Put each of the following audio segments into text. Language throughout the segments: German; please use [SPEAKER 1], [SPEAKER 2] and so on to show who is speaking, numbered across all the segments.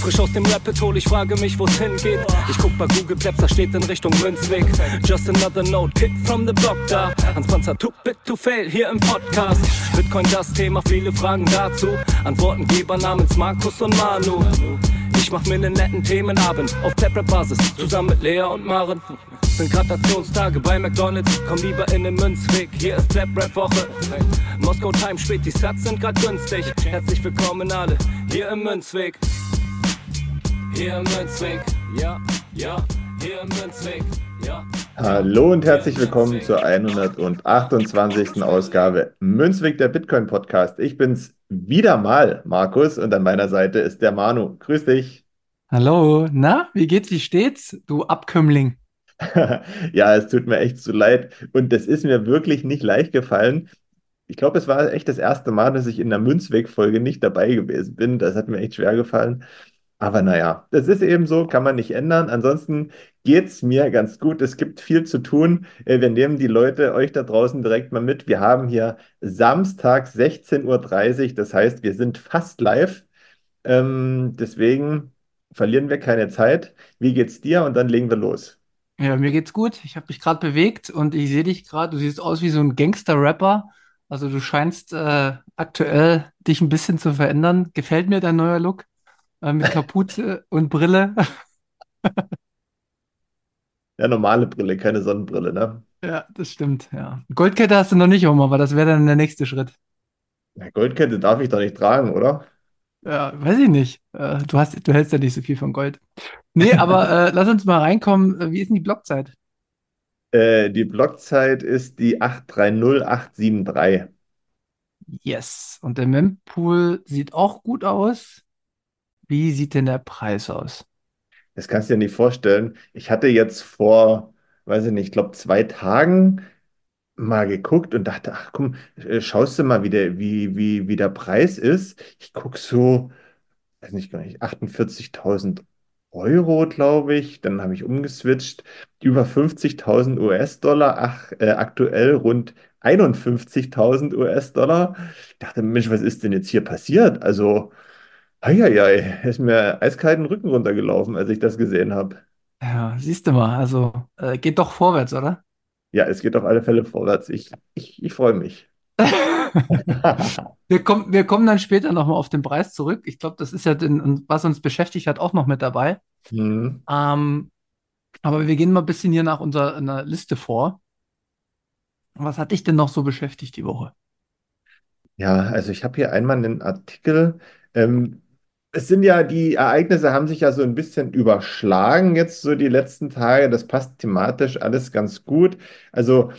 [SPEAKER 1] Frisch aus dem Rapid Hole, ich frage mich, wo's hingeht. Ich guck bei Google Maps, da steht in Richtung Münzweg. Just another note, Kid from the Block da. Hans Panzer, too bit to fail, hier im Podcast. Bitcoin das Thema, viele Fragen dazu. Antwortengeber namens Markus und Manu. Ich mach mir nen netten Themenabend auf Taprap-Basis, zusammen mit Lea und Maren. Sind Gratationstage bei McDonalds, komm lieber in den Münzweg, hier ist Trap-Rap-Woche. Moskau Time spät, die Sats sind grad günstig. Herzlich willkommen alle, hier im Münzweg. Hier im Münzweg, ja, ja, hier im Münzweg, ja.
[SPEAKER 2] Hallo und herzlich willkommen zur 128. Ausgabe Münzweg der Bitcoin Podcast. Ich bin's wieder mal, Markus, und an meiner Seite ist der Manu. Grüß dich.
[SPEAKER 3] Hallo, na, wie geht's, wie steht's, du Abkömmling?
[SPEAKER 2] ja, es tut mir echt so leid. Und das ist mir wirklich nicht leicht gefallen. Ich glaube, es war echt das erste Mal, dass ich in der Münzweg-Folge nicht dabei gewesen bin. Das hat mir echt schwer gefallen. Aber naja, das ist eben so, kann man nicht ändern. Ansonsten geht's mir ganz gut. Es gibt viel zu tun. Äh, Wir nehmen die Leute, euch da draußen direkt mal mit. Wir haben hier Samstag 16.30 Uhr. Das heißt, wir sind fast live. Ähm, deswegen verlieren wir keine Zeit. Wie geht's dir? Und dann legen wir los.
[SPEAKER 3] Ja, mir geht's gut. Ich habe mich gerade bewegt und ich sehe dich gerade. Du siehst aus wie so ein Gangster-Rapper. Also du scheinst äh, aktuell dich ein bisschen zu verändern. Gefällt mir dein neuer Look äh, mit Kapuze und Brille.
[SPEAKER 2] Ja, normale Brille, keine Sonnenbrille, ne?
[SPEAKER 3] Ja, das stimmt. Ja. Goldkette hast du noch nicht um, aber das wäre dann der nächste Schritt.
[SPEAKER 2] Na, Goldkette darf ich doch nicht tragen, oder?
[SPEAKER 3] Ja, weiß ich nicht. Äh, du hast, du hältst ja nicht so viel von Gold. Nee, aber äh, lass uns mal reinkommen. Äh, Wie ist denn die Blockzeit?
[SPEAKER 2] Äh, die Blockzeit ist die 830873.
[SPEAKER 3] Yes. Und der Mempool sieht auch gut aus. Wie sieht denn der Preis aus?
[SPEAKER 2] Das kannst du dir nicht vorstellen. Ich hatte jetzt vor, weiß ich nicht, ich glaube zwei Tagen mal geguckt und dachte, ach komm, äh, schaust du mal, wie der, wie, wie, wie der Preis ist. Ich gucke so, weiß nicht, gar nicht, 48.000 Euro, glaube ich. Dann habe ich umgeswitcht. Über 50.000 US-Dollar, ach, äh, aktuell rund 51.000 US-Dollar. Ich dachte, Mensch, was ist denn jetzt hier passiert? Also, eieiei, ist mir eiskalten Rücken runtergelaufen, als ich das gesehen habe.
[SPEAKER 3] Ja, siehst du mal, also äh, geht doch vorwärts, oder?
[SPEAKER 2] Ja, es geht auf alle Fälle vorwärts. Ich, ich, ich freue mich.
[SPEAKER 3] Wir kommen, wir kommen dann später nochmal auf den Preis zurück. Ich glaube, das ist ja, den, was uns beschäftigt hat, auch noch mit dabei.
[SPEAKER 2] Hm.
[SPEAKER 3] Ähm, aber wir gehen mal ein bisschen hier nach unserer einer Liste vor. Was hat dich denn noch so beschäftigt die Woche?
[SPEAKER 2] Ja, also ich habe hier einmal einen Artikel. Ähm, es sind ja, die Ereignisse haben sich ja so ein bisschen überschlagen jetzt so die letzten Tage. Das passt thematisch alles ganz gut. Also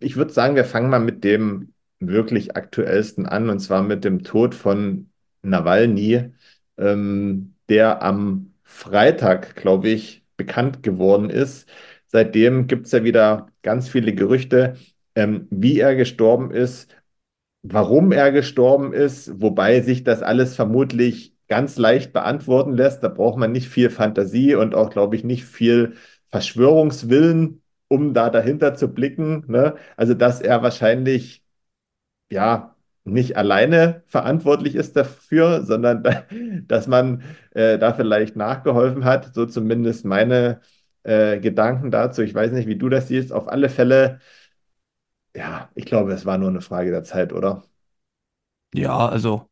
[SPEAKER 2] ich würde sagen, wir fangen mal mit dem wirklich aktuellsten an, und zwar mit dem Tod von Nawalny, ähm, der am Freitag, glaube ich, bekannt geworden ist. Seitdem gibt es ja wieder ganz viele Gerüchte, ähm, wie er gestorben ist warum er gestorben ist, wobei sich das alles vermutlich ganz leicht beantworten lässt. Da braucht man nicht viel Fantasie und auch, glaube ich, nicht viel Verschwörungswillen, um da dahinter zu blicken. Ne? Also, dass er wahrscheinlich, ja, nicht alleine verantwortlich ist dafür, sondern da, dass man äh, da vielleicht nachgeholfen hat. So zumindest meine äh, Gedanken dazu. Ich weiß nicht, wie du das siehst. Auf alle Fälle ja, ich glaube, es war nur eine Frage der Zeit, oder?
[SPEAKER 3] Ja, also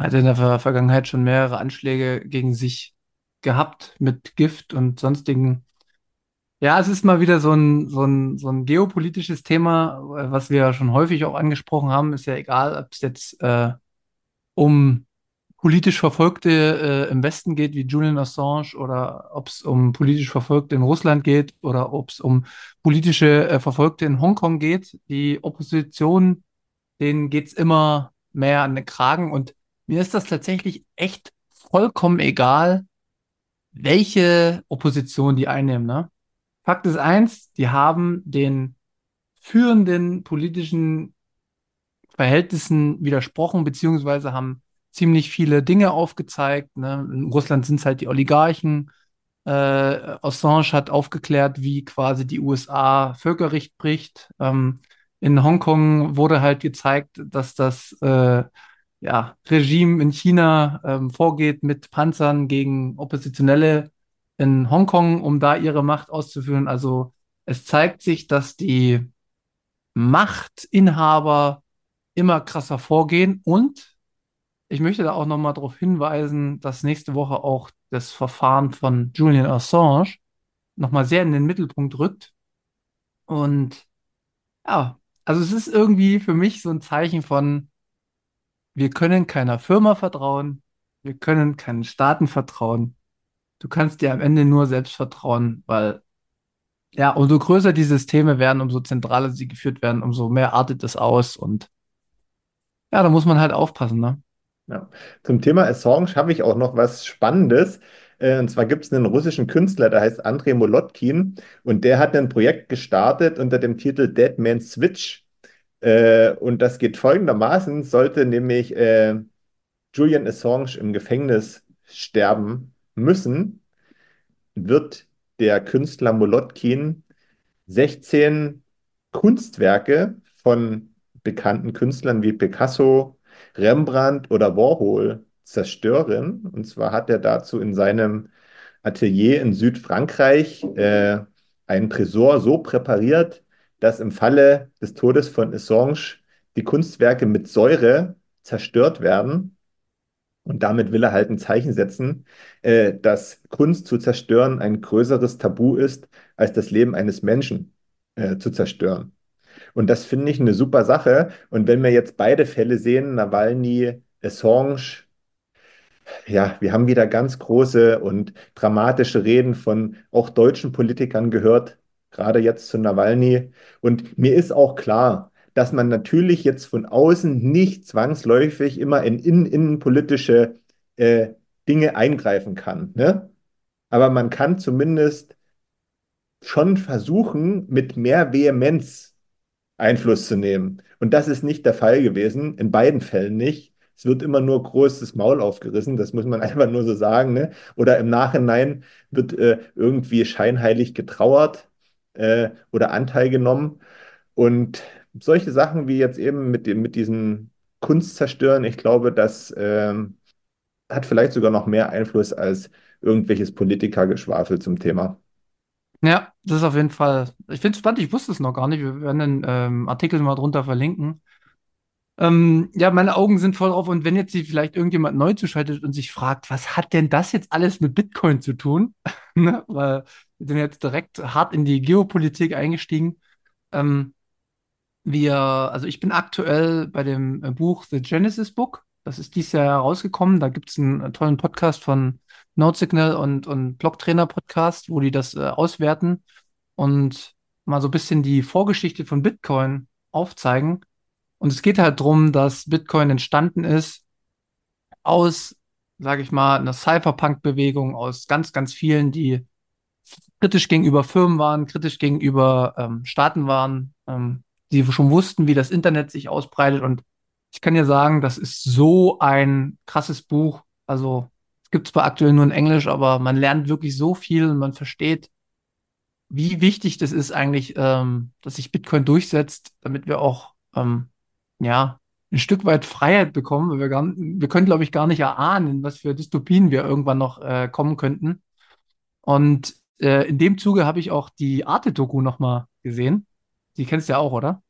[SPEAKER 3] man hatte in der Ver Vergangenheit schon mehrere Anschläge gegen sich gehabt mit Gift und sonstigen. Ja, es ist mal wieder so ein, so ein, so ein geopolitisches Thema, äh, was wir schon häufig auch angesprochen haben. Ist ja egal, ob es jetzt äh, um politisch Verfolgte äh, im Westen geht, wie Julian Assange, oder ob es um politisch Verfolgte in Russland geht, oder ob es um politische äh, Verfolgte in Hongkong geht. Die Opposition, denen geht's immer mehr an den Kragen. Und mir ist das tatsächlich echt vollkommen egal, welche Opposition die einnehmen. Ne? Fakt ist eins, die haben den führenden politischen Verhältnissen widersprochen, beziehungsweise haben ziemlich viele Dinge aufgezeigt. Ne? In Russland sind es halt die Oligarchen. Äh, Assange hat aufgeklärt, wie quasi die USA Völkerrecht bricht. Ähm, in Hongkong wurde halt gezeigt, dass das äh, ja, Regime in China ähm, vorgeht mit Panzern gegen Oppositionelle in Hongkong, um da ihre Macht auszuführen. Also es zeigt sich, dass die Machtinhaber immer krasser vorgehen und ich möchte da auch nochmal darauf hinweisen, dass nächste Woche auch das Verfahren von Julian Assange nochmal sehr in den Mittelpunkt rückt. Und ja, also es ist irgendwie für mich so ein Zeichen von, wir können keiner Firma vertrauen, wir können keinen Staaten vertrauen. Du kannst dir am Ende nur selbst vertrauen, weil ja, umso größer die Systeme werden, umso zentraler sie geführt werden, umso mehr artet es aus. Und ja, da muss man halt aufpassen, ne?
[SPEAKER 2] Ja. Zum Thema Assange habe ich auch noch was Spannendes. Äh, Und zwar gibt es einen russischen Künstler, der heißt Andrei Molotkin und der hat ein Projekt gestartet unter dem Titel Dead Man's Switch. Äh, Und das geht folgendermaßen, sollte nämlich äh, Julian Assange im Gefängnis sterben müssen, wird der Künstler Molotkin 16 Kunstwerke von bekannten Künstlern wie Picasso, Rembrandt oder Warhol zerstören. Und zwar hat er dazu in seinem Atelier in Südfrankreich äh, einen Tresor so präpariert, dass im Falle des Todes von Assange die Kunstwerke mit Säure zerstört werden. Und damit will er halt ein Zeichen setzen, äh, dass Kunst zu zerstören ein größeres Tabu ist, als das Leben eines Menschen äh, zu zerstören. Und das finde ich eine super Sache. Und wenn wir jetzt beide Fälle sehen, Nawalny, Assange, ja, wir haben wieder ganz große und dramatische Reden von auch deutschen Politikern gehört, gerade jetzt zu Nawalny. Und mir ist auch klar, dass man natürlich jetzt von außen nicht zwangsläufig immer in innen- innenpolitische äh, Dinge eingreifen kann, ne? Aber man kann zumindest schon versuchen, mit mehr Vehemenz Einfluss zu nehmen. Und das ist nicht der Fall gewesen, in beiden Fällen nicht. Es wird immer nur großes Maul aufgerissen, das muss man einfach nur so sagen. Ne? Oder im Nachhinein wird äh, irgendwie scheinheilig getrauert äh, oder Anteil genommen. Und solche Sachen wie jetzt eben mit dem, mit diesen Kunstzerstören, ich glaube, das ähm, hat vielleicht sogar noch mehr Einfluss als irgendwelches Politikergeschwafel zum Thema.
[SPEAKER 3] Ja, das ist auf jeden Fall. Ich finde es spannend, ich wusste es noch gar nicht. Wir werden den ähm, Artikel mal drunter verlinken. Ähm, ja, meine Augen sind voll drauf. Und wenn jetzt sich vielleicht irgendjemand neu zuschaltet und sich fragt, was hat denn das jetzt alles mit Bitcoin zu tun? Ne? Weil sind jetzt direkt hart in die Geopolitik eingestiegen. Ähm, wir, also ich bin aktuell bei dem äh, Buch The Genesis Book. Das ist dieses Jahr herausgekommen. Da gibt es einen äh, tollen Podcast von Node und, und Blocktrainer Podcast, wo die das äh, auswerten und mal so ein bisschen die Vorgeschichte von Bitcoin aufzeigen. Und es geht halt darum, dass Bitcoin entstanden ist aus, sage ich mal, einer Cypherpunk-Bewegung, aus ganz, ganz vielen, die kritisch gegenüber Firmen waren, kritisch gegenüber ähm, Staaten waren, ähm, die schon wussten, wie das Internet sich ausbreitet. Und ich kann dir sagen, das ist so ein krasses Buch. Also es gibt zwar aktuell nur in Englisch, aber man lernt wirklich so viel und man versteht, wie wichtig das ist eigentlich, ähm, dass sich Bitcoin durchsetzt, damit wir auch ähm, ja ein Stück weit Freiheit bekommen. Weil wir, gar, wir können, glaube ich, gar nicht erahnen, was für Dystopien wir irgendwann noch äh, kommen könnten. Und äh, in dem Zuge habe ich auch die Arte-Doku nochmal gesehen. Die kennst du ja auch, oder?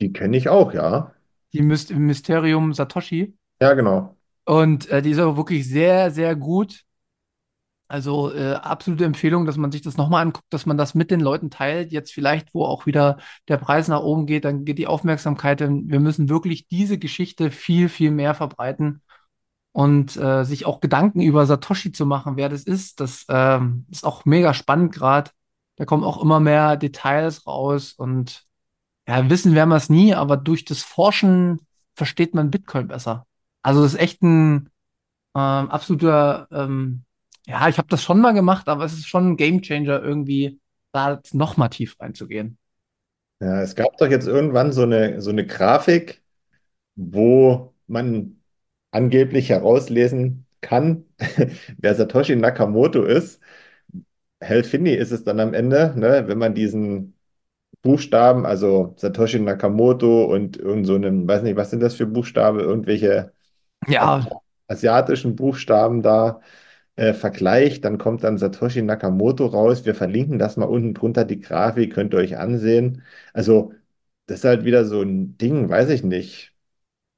[SPEAKER 2] Die kenne ich auch, ja.
[SPEAKER 3] Die Myst Mysterium Satoshi.
[SPEAKER 2] Ja, genau.
[SPEAKER 3] Und äh, die ist aber wirklich sehr, sehr gut. Also äh, absolute Empfehlung, dass man sich das nochmal anguckt, dass man das mit den Leuten teilt. Jetzt vielleicht, wo auch wieder der Preis nach oben geht, dann geht die Aufmerksamkeit. Denn wir müssen wirklich diese Geschichte viel, viel mehr verbreiten und äh, sich auch Gedanken über Satoshi zu machen, wer das ist. Das ähm, ist auch mega spannend gerade. Da kommen auch immer mehr Details raus und ja, wissen werden wir es nie, aber durch das Forschen versteht man Bitcoin besser. Also das ist echt ein ähm, absoluter, ähm, ja, ich habe das schon mal gemacht, aber es ist schon ein Gamechanger irgendwie, da jetzt noch mal tief reinzugehen.
[SPEAKER 2] Ja, es gab doch jetzt irgendwann so eine, so eine Grafik, wo man angeblich herauslesen kann, wer Satoshi Nakamoto ist. Hell Finney ist es dann am Ende, ne, wenn man diesen Buchstaben, also Satoshi Nakamoto und irgend so einem, weiß nicht, was sind das für Buchstaben, irgendwelche
[SPEAKER 3] Ja,
[SPEAKER 2] asiatischen Buchstaben da äh, vergleicht, dann kommt dann Satoshi Nakamoto raus. Wir verlinken das mal unten drunter, die Grafik, könnt ihr euch ansehen. Also, das ist halt wieder so ein Ding, weiß ich nicht.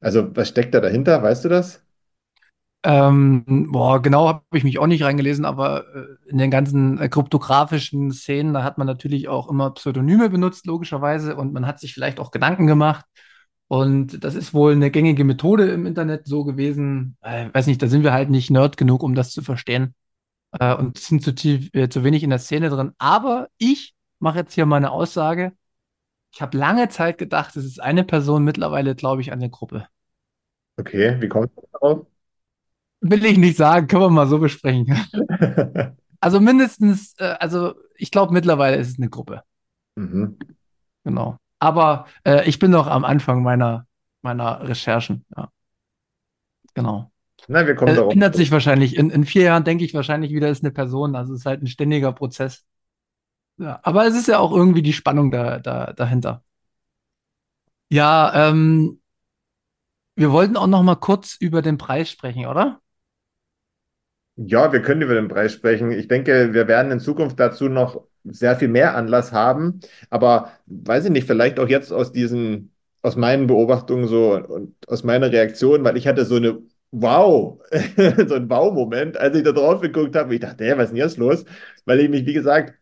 [SPEAKER 2] Also, was steckt da dahinter, weißt du das?
[SPEAKER 3] Ähm, boah, genau habe ich mich auch nicht reingelesen, aber äh, in den ganzen äh, kryptografischen Szenen, da hat man natürlich auch immer Pseudonyme benutzt, logischerweise, und man hat sich vielleicht auch Gedanken gemacht. Und das ist wohl eine gängige Methode im Internet so gewesen. Äh, weiß nicht, da sind wir halt nicht Nerd genug, um das zu verstehen. Äh, und sind zu tief, äh, zu wenig in der Szene drin. Aber ich mache jetzt hier mal eine Aussage. Ich habe lange Zeit gedacht, es ist eine Person, mittlerweile glaube ich eine Gruppe.
[SPEAKER 2] Okay, wie kommt das darauf?
[SPEAKER 3] Will ich nicht sagen, können wir mal so besprechen. Also mindestens, äh, also ich glaube mittlerweile ist es eine Gruppe.
[SPEAKER 2] Mhm.
[SPEAKER 3] Genau. Aber äh, ich bin noch am Anfang meiner, meiner Recherchen. Ja, genau.
[SPEAKER 2] Na, wir kommen
[SPEAKER 3] Äh,
[SPEAKER 2] darauf.
[SPEAKER 3] ändert sich wahrscheinlich. In, in vier Jahren denke ich wahrscheinlich wieder, ist eine Person. Also es ist halt ein ständiger Prozess. Ja, aber es ist ja auch irgendwie die Spannung da, da, dahinter. Ja, ähm, wir wollten auch noch mal kurz über den Preis sprechen, oder?
[SPEAKER 2] Ja, wir können über den Preis sprechen. Ich denke, wir werden in Zukunft dazu noch sehr viel mehr Anlass haben. Aber weiß ich nicht, vielleicht auch jetzt aus diesen, aus meinen Beobachtungen so und aus meiner Reaktion, weil ich hatte so eine Wow, so ein Wow-Moment, als ich da drauf geguckt habe. Ich dachte, hey, was ist denn jetzt los? Weil ich mich, wie gesagt,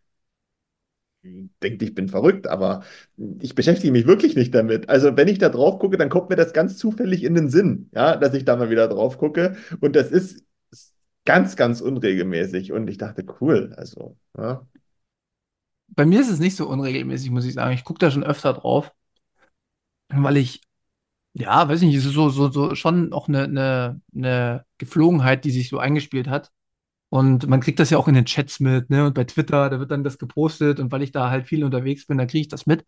[SPEAKER 2] denke, ich bin verrückt, aber ich beschäftige mich wirklich nicht damit. Also, wenn ich da drauf gucke, dann kommt mir das ganz zufällig in den Sinn, ja, dass ich da mal wieder drauf gucke. Und das ist ganz, ganz unregelmäßig. Und ich dachte, cool, also, ja.
[SPEAKER 3] Bei mir ist es nicht so unregelmäßig, muss ich sagen. Ich gucke da schon öfter drauf, weil ich, ja, weiß nicht, es ist so, so, so schon auch eine, eine, eine Geflogenheit, die sich so eingespielt hat. Und man kriegt das ja auch in den Chats mit, ne? Und bei Twitter, da wird dann das gepostet. Und weil ich da halt viel unterwegs bin, da kriege ich das mit.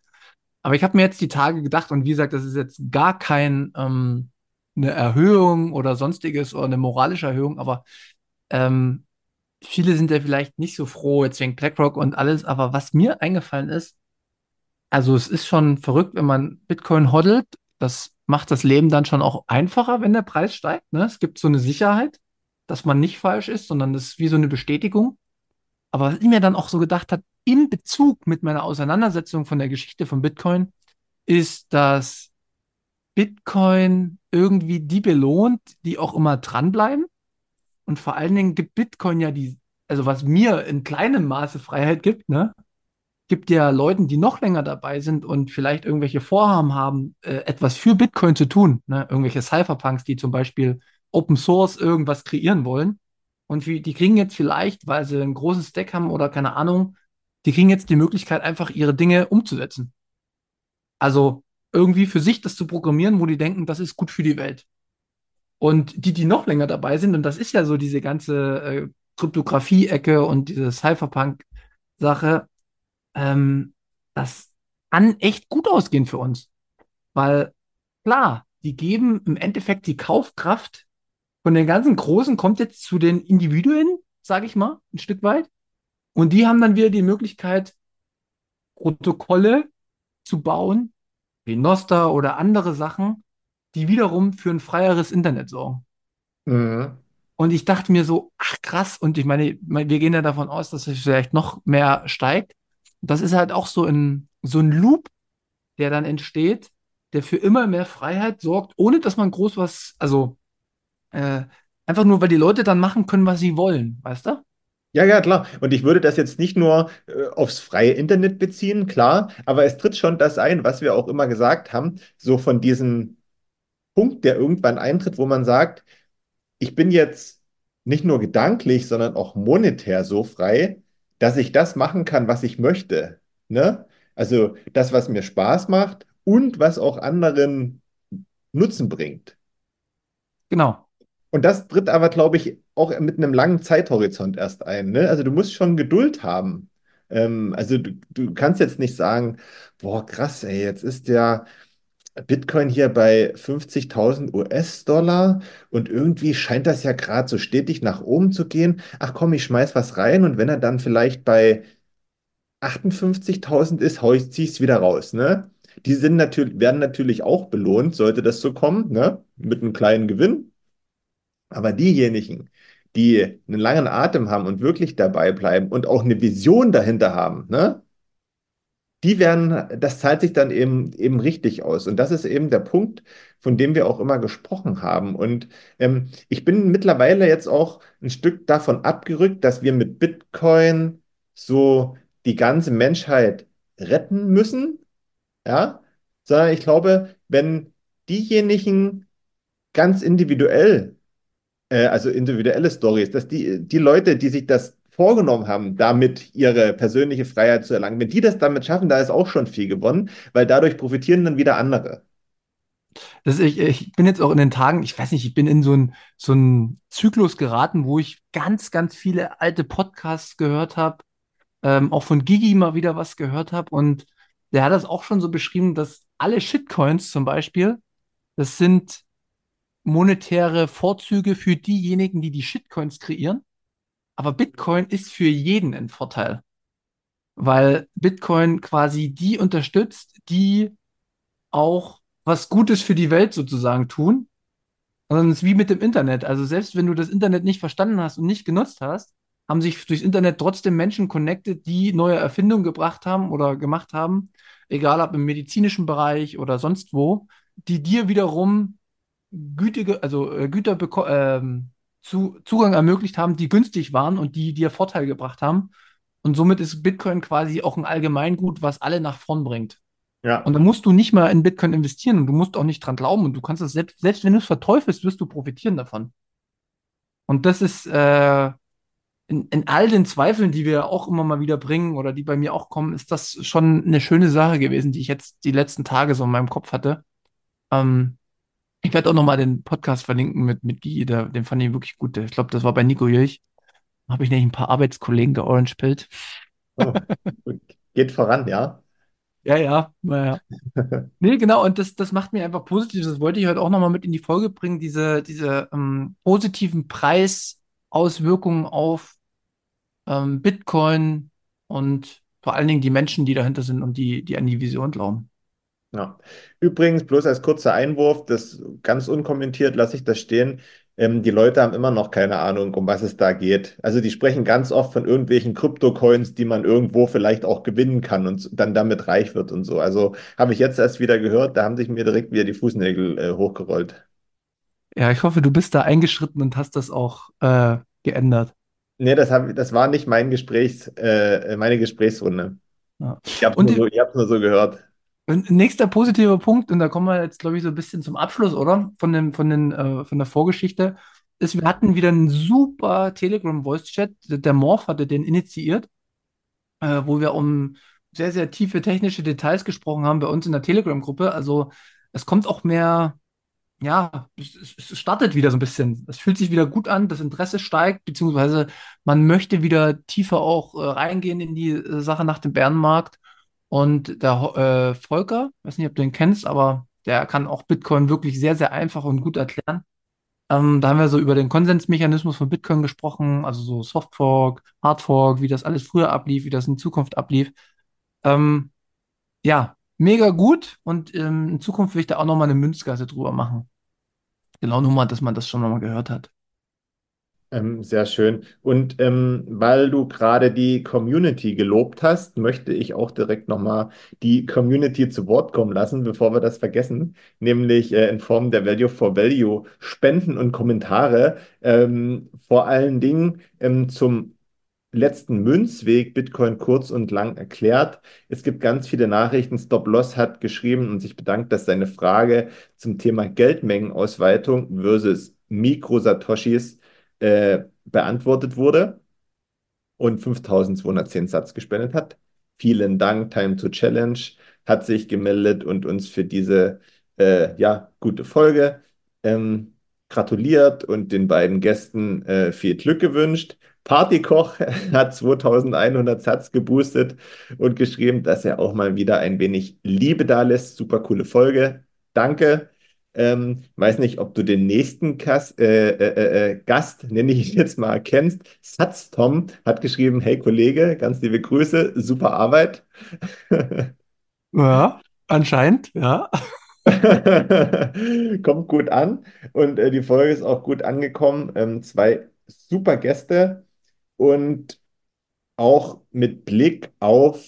[SPEAKER 3] Aber ich habe mir jetzt die Tage gedacht, und wie gesagt, das ist jetzt gar kein, ähm, eine Erhöhung oder sonstiges oder eine moralische Erhöhung, aber ähm, viele sind ja vielleicht nicht so froh jetzt wegen BlackRock und alles. Aber was mir eingefallen ist, also es ist schon verrückt, wenn man Bitcoin hodlt. Das macht das Leben dann schon auch einfacher, wenn der Preis steigt. Ne? Es gibt so eine Sicherheit, dass man nicht falsch ist, sondern das ist wie so eine Bestätigung. Aber was ich mir dann auch so gedacht habe, in Bezug mit meiner Auseinandersetzung von der Geschichte von Bitcoin, ist, dass Bitcoin irgendwie die belohnt, die auch immer dranbleiben. Und vor allen Dingen gibt Bitcoin ja die, also was mir in kleinem Maße Freiheit gibt, ne? gibt ja Leuten, die noch länger dabei sind und vielleicht irgendwelche Vorhaben haben, äh, etwas für Bitcoin zu tun. Ne? Irgendwelche Cypherpunks, die zum Beispiel Open Source irgendwas kreieren wollen. Und wie, die kriegen jetzt vielleicht, weil sie einen großen Stack haben oder keine Ahnung, die kriegen jetzt die Möglichkeit, einfach ihre Dinge umzusetzen. Also irgendwie für sich das zu programmieren, wo die denken, das ist gut für die Welt. Und die, die noch länger dabei sind, und das ist ja so diese ganze äh, Kryptographie-Ecke und diese Cypherpunk-Sache, ähm, das kann echt gut ausgehen für uns. Weil klar, die geben im Endeffekt die Kaufkraft von den ganzen Großen kommt jetzt zu den Individuen, sage ich mal, ein Stück weit. Und die haben dann wieder die Möglichkeit, Protokolle zu bauen, wie Nostr oder andere Sachen, die wiederum für ein freieres Internet sorgen.
[SPEAKER 2] Mhm.
[SPEAKER 3] Und ich dachte mir so, ach krass, und ich meine, wir gehen ja davon aus, dass es vielleicht noch mehr steigt. Das ist halt auch so ein, so ein Loop, der dann entsteht, der für immer mehr Freiheit sorgt, ohne dass man groß was, also äh, einfach nur, weil die Leute dann machen können, was sie wollen, weißt du?
[SPEAKER 2] Ja, ja, klar. Und ich würde das jetzt nicht nur äh, aufs freie Internet beziehen, klar, aber es tritt schon das ein, was wir auch immer gesagt haben, so von diesem Punkt, der irgendwann eintritt, wo man sagt, ich bin jetzt nicht nur gedanklich, sondern auch monetär so frei, dass ich das machen kann, was ich möchte. Ne? Also das, was mir Spaß macht und was auch anderen Nutzen bringt.
[SPEAKER 3] Genau.
[SPEAKER 2] Und das tritt aber, glaube ich, auch mit einem langen Zeithorizont erst ein. Ne? Also du musst schon Geduld haben. Ähm, also du, du kannst jetzt nicht sagen, boah, krass, ey, jetzt ist der Bitcoin hier bei 50.000 US-Dollar und irgendwie scheint das ja gerade so stetig nach oben zu gehen. Ach komm, ich schmeiß was rein und wenn er dann vielleicht bei 58.000 ist, hau ich, es wieder raus, ne? Die sind natürlich, werden natürlich auch belohnt, sollte das so kommen, ne? Mit einem kleinen Gewinn. Aber diejenigen, die einen langen Atem haben und wirklich dabei bleiben und auch eine Vision dahinter haben, ne? Die werden, das zahlt sich dann eben, eben richtig aus. Und das ist eben der Punkt, von dem wir auch immer gesprochen haben. Und ähm, ich bin mittlerweile jetzt auch ein Stück davon abgerückt, dass wir mit Bitcoin so die ganze Menschheit retten müssen, ja, sondern ich glaube, wenn diejenigen ganz individuell, äh, also individuelle Stories, dass die, die Leute, die sich das vorgenommen haben, damit ihre persönliche Freiheit zu erlangen, wenn die das damit schaffen, da ist auch schon viel gewonnen, weil dadurch profitieren dann wieder andere.
[SPEAKER 3] Das, ich, ich bin jetzt auch in den Tagen, ich weiß nicht, ich bin in so einen so Zyklus geraten, wo ich ganz, ganz viele alte Podcasts gehört habe, ähm, auch von Gigi mal wieder was gehört habe. Und der hat das auch schon so beschrieben, dass alle Shitcoins zum Beispiel, das sind monetäre Vorzüge für diejenigen, die die Shitcoins kreieren. Aber Bitcoin ist für jeden ein Vorteil, weil Bitcoin quasi die unterstützt, die auch was Gutes für die Welt sozusagen tun. Und es ist wie mit dem Internet. Also selbst wenn du das Internet nicht verstanden hast und nicht genutzt hast, haben sich durchs Internet trotzdem Menschen connected, die neue Erfindungen gebracht haben oder gemacht haben, egal ob im medizinischen Bereich oder sonst wo, die dir wiederum gütige, also äh, Güter ähm, zu, Zugang ermöglicht haben, die günstig waren und die dir Vorteil gebracht haben. Und somit ist Bitcoin quasi auch ein Allgemeingut, was alle nach vorn bringt.
[SPEAKER 2] Ja.
[SPEAKER 3] Und dann musst du nicht mal in Bitcoin investieren und du musst auch nicht dran glauben und du kannst es selbst, selbst wenn du es verteufelst, wirst du profitieren davon. Und das ist äh, in, in all den Zweifeln, die wir auch immer mal wieder bringen oder die bei mir auch kommen, ist das schon eine schöne Sache gewesen, die ich jetzt die letzten Tage so in meinem Kopf hatte. Ähm, ich werde auch nochmal den Podcast verlinken mit, mit Guy, der, den fand ich wirklich gut. Ich glaube, das war bei Nico Jilch. Habe ich nämlich ein paar Arbeitskollegen georange pillt.
[SPEAKER 2] Oh, geht voran, ja.
[SPEAKER 3] Ja, ja, naja. Nee, genau, und das, das macht mir einfach positiv. Das wollte ich heute auch nochmal mit in die Folge bringen, diese, diese ähm, positiven Preisauswirkungen auf ähm, Bitcoin und vor allen Dingen die Menschen, die dahinter sind und die, die an die Vision glauben.
[SPEAKER 2] Ja. Übrigens, bloß als kurzer Einwurf, das ganz unkommentiert lasse ich das stehen. Ähm, die Leute haben immer noch keine Ahnung, um was es da geht. Also die sprechen ganz oft von irgendwelchen Kryptocoins, die man irgendwo vielleicht auch gewinnen kann und dann damit reich wird und so. Also habe ich jetzt erst wieder gehört, da haben sich mir direkt wieder die Fußnägel äh, hochgerollt.
[SPEAKER 3] Ja, ich hoffe, du bist da eingeschritten und hast das auch äh, geändert.
[SPEAKER 2] Nee, das, hab, das war nicht mein Gesprächs, äh, meine Gesprächsrunde.
[SPEAKER 3] Ja.
[SPEAKER 2] Ich habe es nur, so, nur so gehört.
[SPEAKER 3] Nächster positiver Punkt, und da kommen wir jetzt, glaube ich, so ein bisschen zum Abschluss, oder? Von, dem, von, den, äh, von der Vorgeschichte, ist, wir hatten wieder einen super Telegram-Voice-Chat. Der Morph hatte den initiiert, äh, wo wir um sehr, sehr tiefe technische Details gesprochen haben bei uns in der Telegram-Gruppe. Also es kommt auch mehr, ja, es, es startet wieder so ein bisschen. Es fühlt sich wieder gut an, das Interesse steigt, beziehungsweise man möchte wieder tiefer auch äh, reingehen in die äh, Sache nach dem Bärenmarkt. Und der äh, Volker, weiß nicht, ob du ihn kennst, aber der kann auch Bitcoin wirklich sehr, sehr einfach und gut erklären. Ähm, da haben wir so über den Konsensmechanismus von Bitcoin gesprochen, also so Softfork, Hardfork, wie das alles früher ablief, wie das in Zukunft ablief. Ähm, ja, mega gut und ähm, in Zukunft will ich da auch nochmal eine Münzgasse drüber machen. Genau nur mal, dass man das schon nochmal gehört hat.
[SPEAKER 2] Ähm, sehr schön. Und ähm, weil du gerade die Community gelobt hast, möchte ich auch direkt nochmal die Community zu Wort kommen lassen, bevor wir das vergessen, nämlich äh, in Form der Value for Value Spenden und Kommentare. Ähm, vor allen Dingen ähm, zum letzten Münzweg Bitcoin kurz und lang erklärt. Es gibt ganz viele Nachrichten. Stop Loss hat geschrieben und sich bedankt, dass seine Frage zum Thema Geldmengenausweitung versus Mikro-Satoshis äh, beantwortet wurde und 5210 Satz gespendet hat. Vielen Dank, Time to Challenge hat sich gemeldet und uns für diese äh, ja, gute Folge ähm, gratuliert und den beiden Gästen äh, viel Glück gewünscht. Partykoch hat 2100 Satz geboostet und geschrieben, dass er auch mal wieder ein wenig Liebe da lässt. Super coole Folge. Danke. Ähm, weiß nicht, ob du den nächsten Kas äh, äh, äh, Gast, nenne ich ihn jetzt mal, kennst. Satz Tom hat geschrieben, hey Kollege, ganz liebe Grüße, super Arbeit.
[SPEAKER 3] Ja, anscheinend, ja.
[SPEAKER 2] Kommt gut an und äh, die Folge ist auch gut angekommen. Ähm, zwei super Gäste und auch mit Blick auf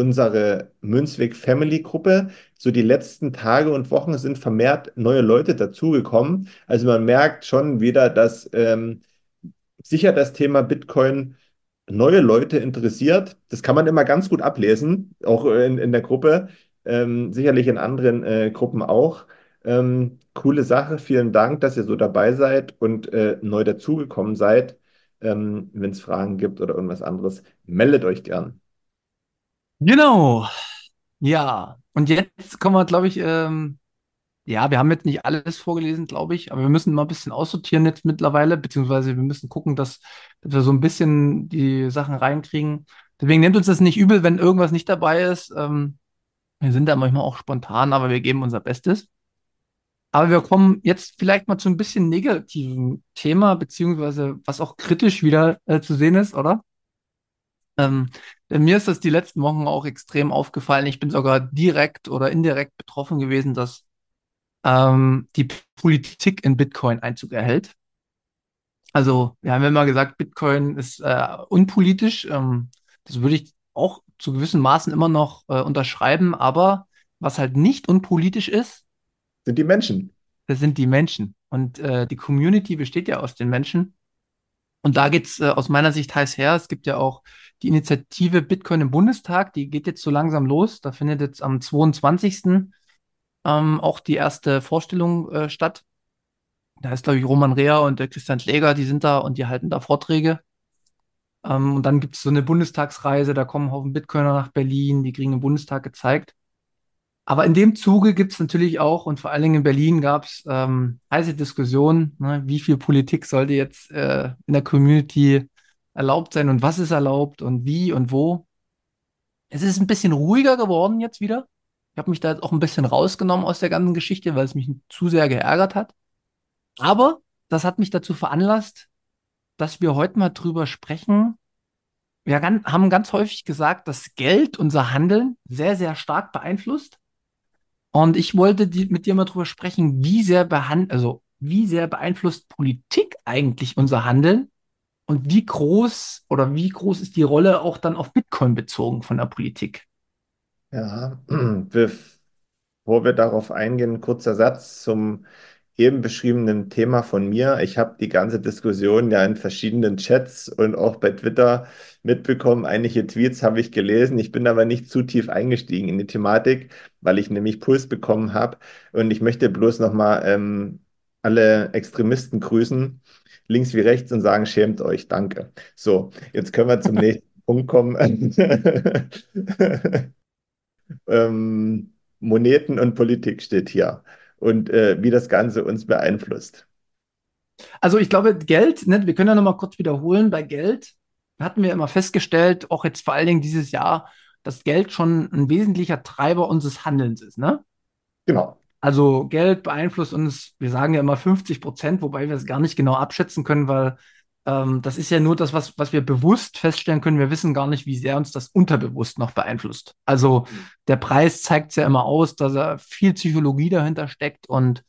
[SPEAKER 2] unsere Münzweg Family Gruppe. So die letzten Tage und Wochen sind vermehrt neue Leute dazugekommen. Also man merkt schon wieder, dass ähm, sicher das Thema Bitcoin neue Leute interessiert. Das kann man immer ganz gut ablesen, auch in, in der Gruppe, ähm, sicherlich in anderen äh, Gruppen auch. Ähm, coole Sache, vielen Dank, dass ihr so dabei seid und äh, neu dazugekommen seid. Ähm, Wenn es Fragen gibt oder irgendwas anderes, meldet euch gern.
[SPEAKER 3] Genau. Ja. Und jetzt kommen wir, glaube ich, ähm, ja, wir haben jetzt nicht alles vorgelesen, glaube ich, aber wir müssen mal ein bisschen aussortieren jetzt mittlerweile, beziehungsweise wir müssen gucken, dass, dass wir so ein bisschen die Sachen reinkriegen. Deswegen nehmt uns das nicht übel, wenn irgendwas nicht dabei ist. Ähm, wir sind da manchmal auch spontan, aber wir geben unser Bestes. Aber wir kommen jetzt vielleicht mal zu ein bisschen negativen Thema, beziehungsweise was auch kritisch wieder äh, zu sehen ist, oder? Ähm, mir ist das die letzten Wochen auch extrem aufgefallen. Ich bin sogar direkt oder indirekt betroffen gewesen, dass ähm, die Politik in Bitcoin Einzug erhält. Also, wir haben immer gesagt, Bitcoin ist äh, unpolitisch. Ähm, das würde ich auch zu gewissen Maßen immer noch äh, unterschreiben. Aber was halt nicht unpolitisch ist,
[SPEAKER 2] Sind die Menschen.
[SPEAKER 3] das sind die Menschen. Und äh, die Community besteht ja aus den Menschen. Und da geht's äh, aus meiner Sicht heiß her. Es gibt ja auch die Initiative Bitcoin im Bundestag, die geht jetzt so langsam los. Da findet jetzt am 22. Ähm, auch die erste Vorstellung äh, statt. Da ist, glaube ich, Roman Rea und der Christian Kläger, die sind da und die halten da Vorträge. Ähm, und dann gibt es so eine Bundestagsreise, da kommen Haufen Bitcoiner nach Berlin, die kriegen im Bundestag gezeigt. Aber in dem Zuge gibt es natürlich auch, und vor allen Dingen in Berlin gab es ähm, heiße Diskussionen, ne, wie viel Politik sollte jetzt äh, in der Community erlaubt sein und was ist erlaubt und wie und wo. Es ist ein bisschen ruhiger geworden jetzt wieder. Ich habe mich da jetzt auch ein bisschen rausgenommen aus der ganzen Geschichte, weil es mich zu sehr geärgert hat. Aber das hat mich dazu veranlasst, dass wir heute mal drüber sprechen. Wir haben ganz häufig gesagt, dass Geld unser Handeln sehr, sehr stark beeinflusst. Und ich wollte die, mit dir mal drüber sprechen, wie sehr behan also wie sehr beeinflusst Politik eigentlich unser Handeln und wie groß oder wie groß ist die Rolle auch dann auf Bitcoin bezogen von der Politik?
[SPEAKER 2] Ja, bevor wir darauf eingehen, kurzer Satz zum eben beschriebenen Thema von mir. Ich habe die ganze Diskussion ja in verschiedenen Chats und auch bei Twitter mitbekommen. Einige Tweets habe ich gelesen. Ich bin aber nicht zu tief eingestiegen in die Thematik, weil ich nämlich Puls bekommen habe. Und ich möchte bloß nochmal ähm, alle Extremisten grüßen, links wie rechts, und sagen, schämt euch, danke. So, jetzt können wir zum nächsten Punkt kommen. ähm, Moneten und Politik steht hier und äh, wie das Ganze uns beeinflusst.
[SPEAKER 3] Also ich glaube, Geld, ne, wir können ja nochmal kurz wiederholen, bei Geld hatten wir immer festgestellt, auch jetzt vor allen Dingen dieses Jahr, dass Geld schon ein wesentlicher Treiber unseres Handelns ist, ne?
[SPEAKER 2] Genau.
[SPEAKER 3] Also Geld beeinflusst uns, wir sagen ja immer 50 Prozent, wobei wir es gar nicht genau abschätzen können, weil ähm, das ist ja nur das, was, was wir bewusst feststellen können. Wir wissen gar nicht, wie sehr uns das unterbewusst noch beeinflusst. Also der Preis zeigt es ja immer aus, dass da viel Psychologie dahinter steckt und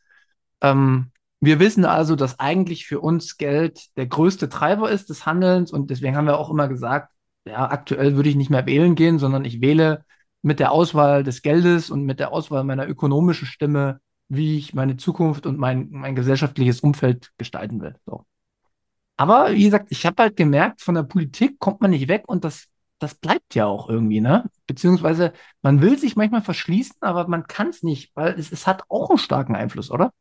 [SPEAKER 3] ähm, wir wissen also, dass eigentlich für uns Geld der größte Treiber ist des Handelns und deswegen haben wir auch immer gesagt, ja, aktuell würde ich nicht mehr wählen gehen, sondern ich wähle mit der Auswahl des Geldes und mit der Auswahl meiner ökonomischen Stimme, wie ich meine Zukunft und mein, mein gesellschaftliches Umfeld gestalten will. So. Aber wie gesagt, ich habe halt gemerkt, von der Politik kommt man nicht weg und das, das bleibt ja auch irgendwie, ne? Beziehungsweise man will sich manchmal verschließen, aber man kann es nicht, weil es, es hat auch einen starken Einfluss, oder?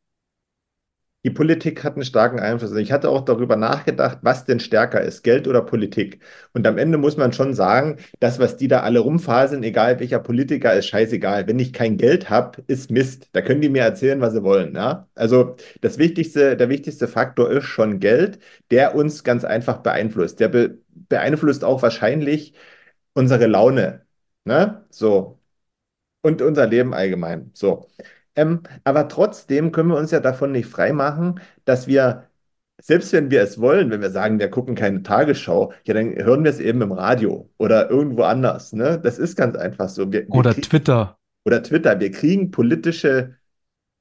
[SPEAKER 2] Die Politik hat einen starken Einfluss. Ich hatte auch darüber nachgedacht, was denn stärker ist, Geld oder Politik. Und am Ende muss man schon sagen, das, was die da alle rumfaseln, egal welcher Politiker, ist scheißegal. Wenn ich kein Geld habe, ist Mist. Da können die mir erzählen, was sie wollen. Ja? Also das wichtigste, der wichtigste Faktor ist schon Geld, der uns ganz einfach beeinflusst. Der be beeinflusst auch wahrscheinlich unsere Laune. Ne? So. Und unser Leben allgemein. So. Ähm, aber trotzdem können wir uns ja davon nicht freimachen, dass wir, selbst wenn wir es wollen, wenn wir sagen, wir gucken keine Tagesschau, ja, dann hören wir es eben im Radio oder irgendwo anders. Ne? Das ist ganz einfach so. Wir, wir
[SPEAKER 3] Oder
[SPEAKER 2] kriegen,
[SPEAKER 3] Twitter.
[SPEAKER 2] oder Twitter, wir kriegen politische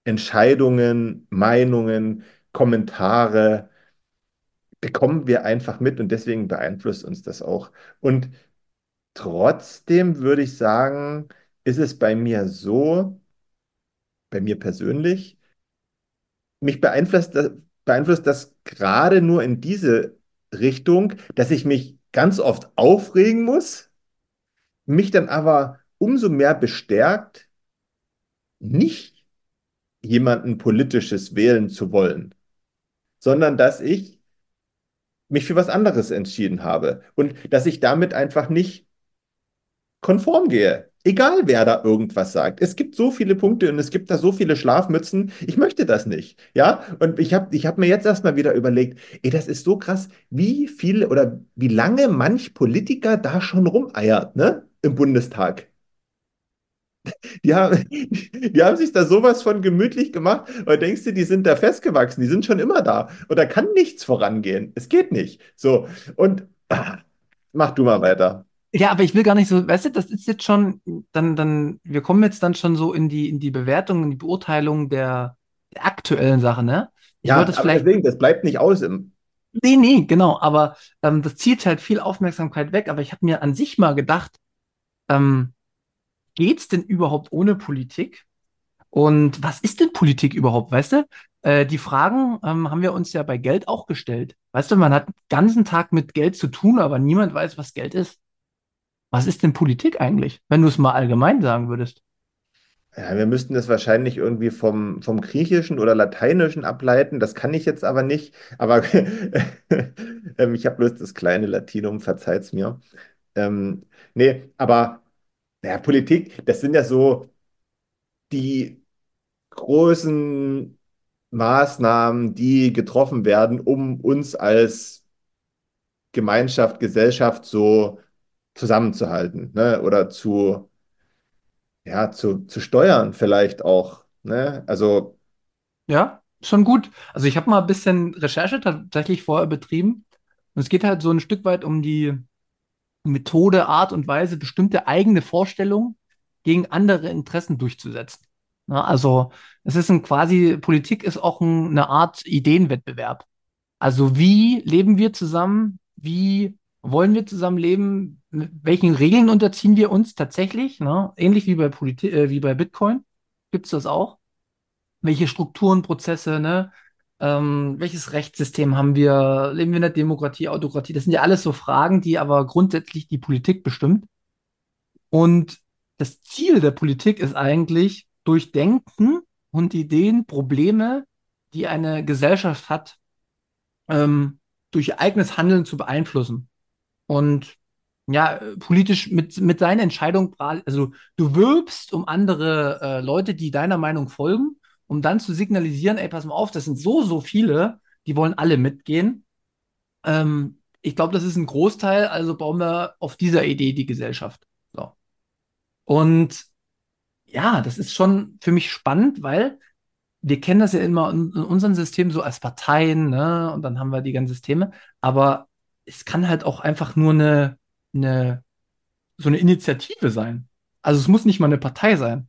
[SPEAKER 2] Entscheidungen, Meinungen, Kommentare, bekommen wir einfach mit und deswegen beeinflusst uns das auch. Und trotzdem würde ich sagen, ist es bei mir so, bei mir persönlich, mich beeinflusst das, beeinflusst das gerade nur in diese Richtung, dass ich mich ganz oft aufregen muss, mich dann aber umso mehr bestärkt, nicht jemanden politisches wählen zu wollen, sondern dass ich mich für was anderes entschieden habe und dass ich damit einfach nicht konform gehe. Egal, wer da irgendwas sagt. Es gibt so viele Punkte und es gibt da so viele Schlafmützen. Ich möchte das nicht. Ja, und ich habe ich hab mir jetzt erstmal wieder überlegt, ey, das ist so krass, wie viele oder wie lange manch Politiker da schon rumeiert, ne? Im Bundestag. Die haben, die haben sich da sowas von gemütlich gemacht, weil denkst du, die sind da festgewachsen, die sind schon immer da. Und da kann nichts vorangehen. Es geht nicht. So, und ah, mach du mal weiter.
[SPEAKER 3] Ja, aber ich will gar nicht so, weißt du, das ist jetzt schon, dann, dann, wir kommen jetzt dann schon so in die, in die Bewertung, in die Beurteilung der, der aktuellen Sache, ne? Ich
[SPEAKER 2] Ja,
[SPEAKER 3] es
[SPEAKER 2] aber deswegen, das bleibt nicht aus im.
[SPEAKER 3] nee, nee, genau, aber ähm, das zieht halt viel Aufmerksamkeit weg, aber ich habe mir an sich mal gedacht, ähm, geht's denn überhaupt ohne Politik? Und was ist denn Politik überhaupt, weißt du? Äh, die Fragen ähm, haben wir uns ja bei Geld auch gestellt. Weißt du, man hat den ganzen Tag mit Geld zu tun, aber niemand weiß, was Geld ist. Was ist denn Politik eigentlich, wenn du es mal allgemein sagen würdest?
[SPEAKER 2] Ja, wir müssten das wahrscheinlich irgendwie vom, vom Griechischen oder Lateinischen ableiten. Das kann ich jetzt aber nicht. Aber ähm, ich habe bloß das kleine Latinum, verzeiht's mir. Ähm, nee, aber ja, Politik, das sind ja so die großen Maßnahmen, die getroffen werden, um uns als Gemeinschaft, Gesellschaft so zusammenzuhalten, ne? Oder zu, ja, zu, zu steuern vielleicht auch, ne? Also,
[SPEAKER 3] Ja, schon gut. Also ich habe mal ein bisschen Recherche tatsächlich vorher betrieben. Und es geht halt so ein Stück weit um die Methode, Art und Weise, bestimmte eigene Vorstellungen gegen andere Interessen durchzusetzen. Ja, also es ist ein quasi, Politik ist auch ein, eine Art Ideenwettbewerb. Also wie leben wir zusammen? Wie wollen wir zusammenleben? Mit welchen Regeln unterziehen wir uns tatsächlich? Ne? Ähnlich wie bei Politi äh, wie bei Bitcoin gibt es das auch. Welche Strukturen, Prozesse, ne? Ähm, welches Rechtssystem haben wir? Leben wir in der Demokratie, Autokratie? Das sind ja alles so Fragen, die aber grundsätzlich die Politik bestimmt. Und das Ziel der Politik ist eigentlich, durch Denken und Ideen Probleme, die eine Gesellschaft hat, ähm, durch ihr eigenes Handeln zu beeinflussen. Und ja, politisch mit, mit deinen Entscheidungen, also du wirbst um andere äh, Leute, die deiner Meinung folgen, um dann zu signalisieren, ey, pass mal auf, das sind so, so viele, die wollen alle mitgehen. Ähm, ich glaube, das ist ein Großteil, also bauen wir auf dieser Idee die Gesellschaft. So. Und ja, das ist schon für mich spannend, weil wir kennen das ja immer in, in unserem System so als Parteien, ne? Und dann haben wir die ganzen Systeme. Aber es kann halt auch einfach nur eine, eine, so eine Initiative sein. Also es muss nicht mal eine Partei sein.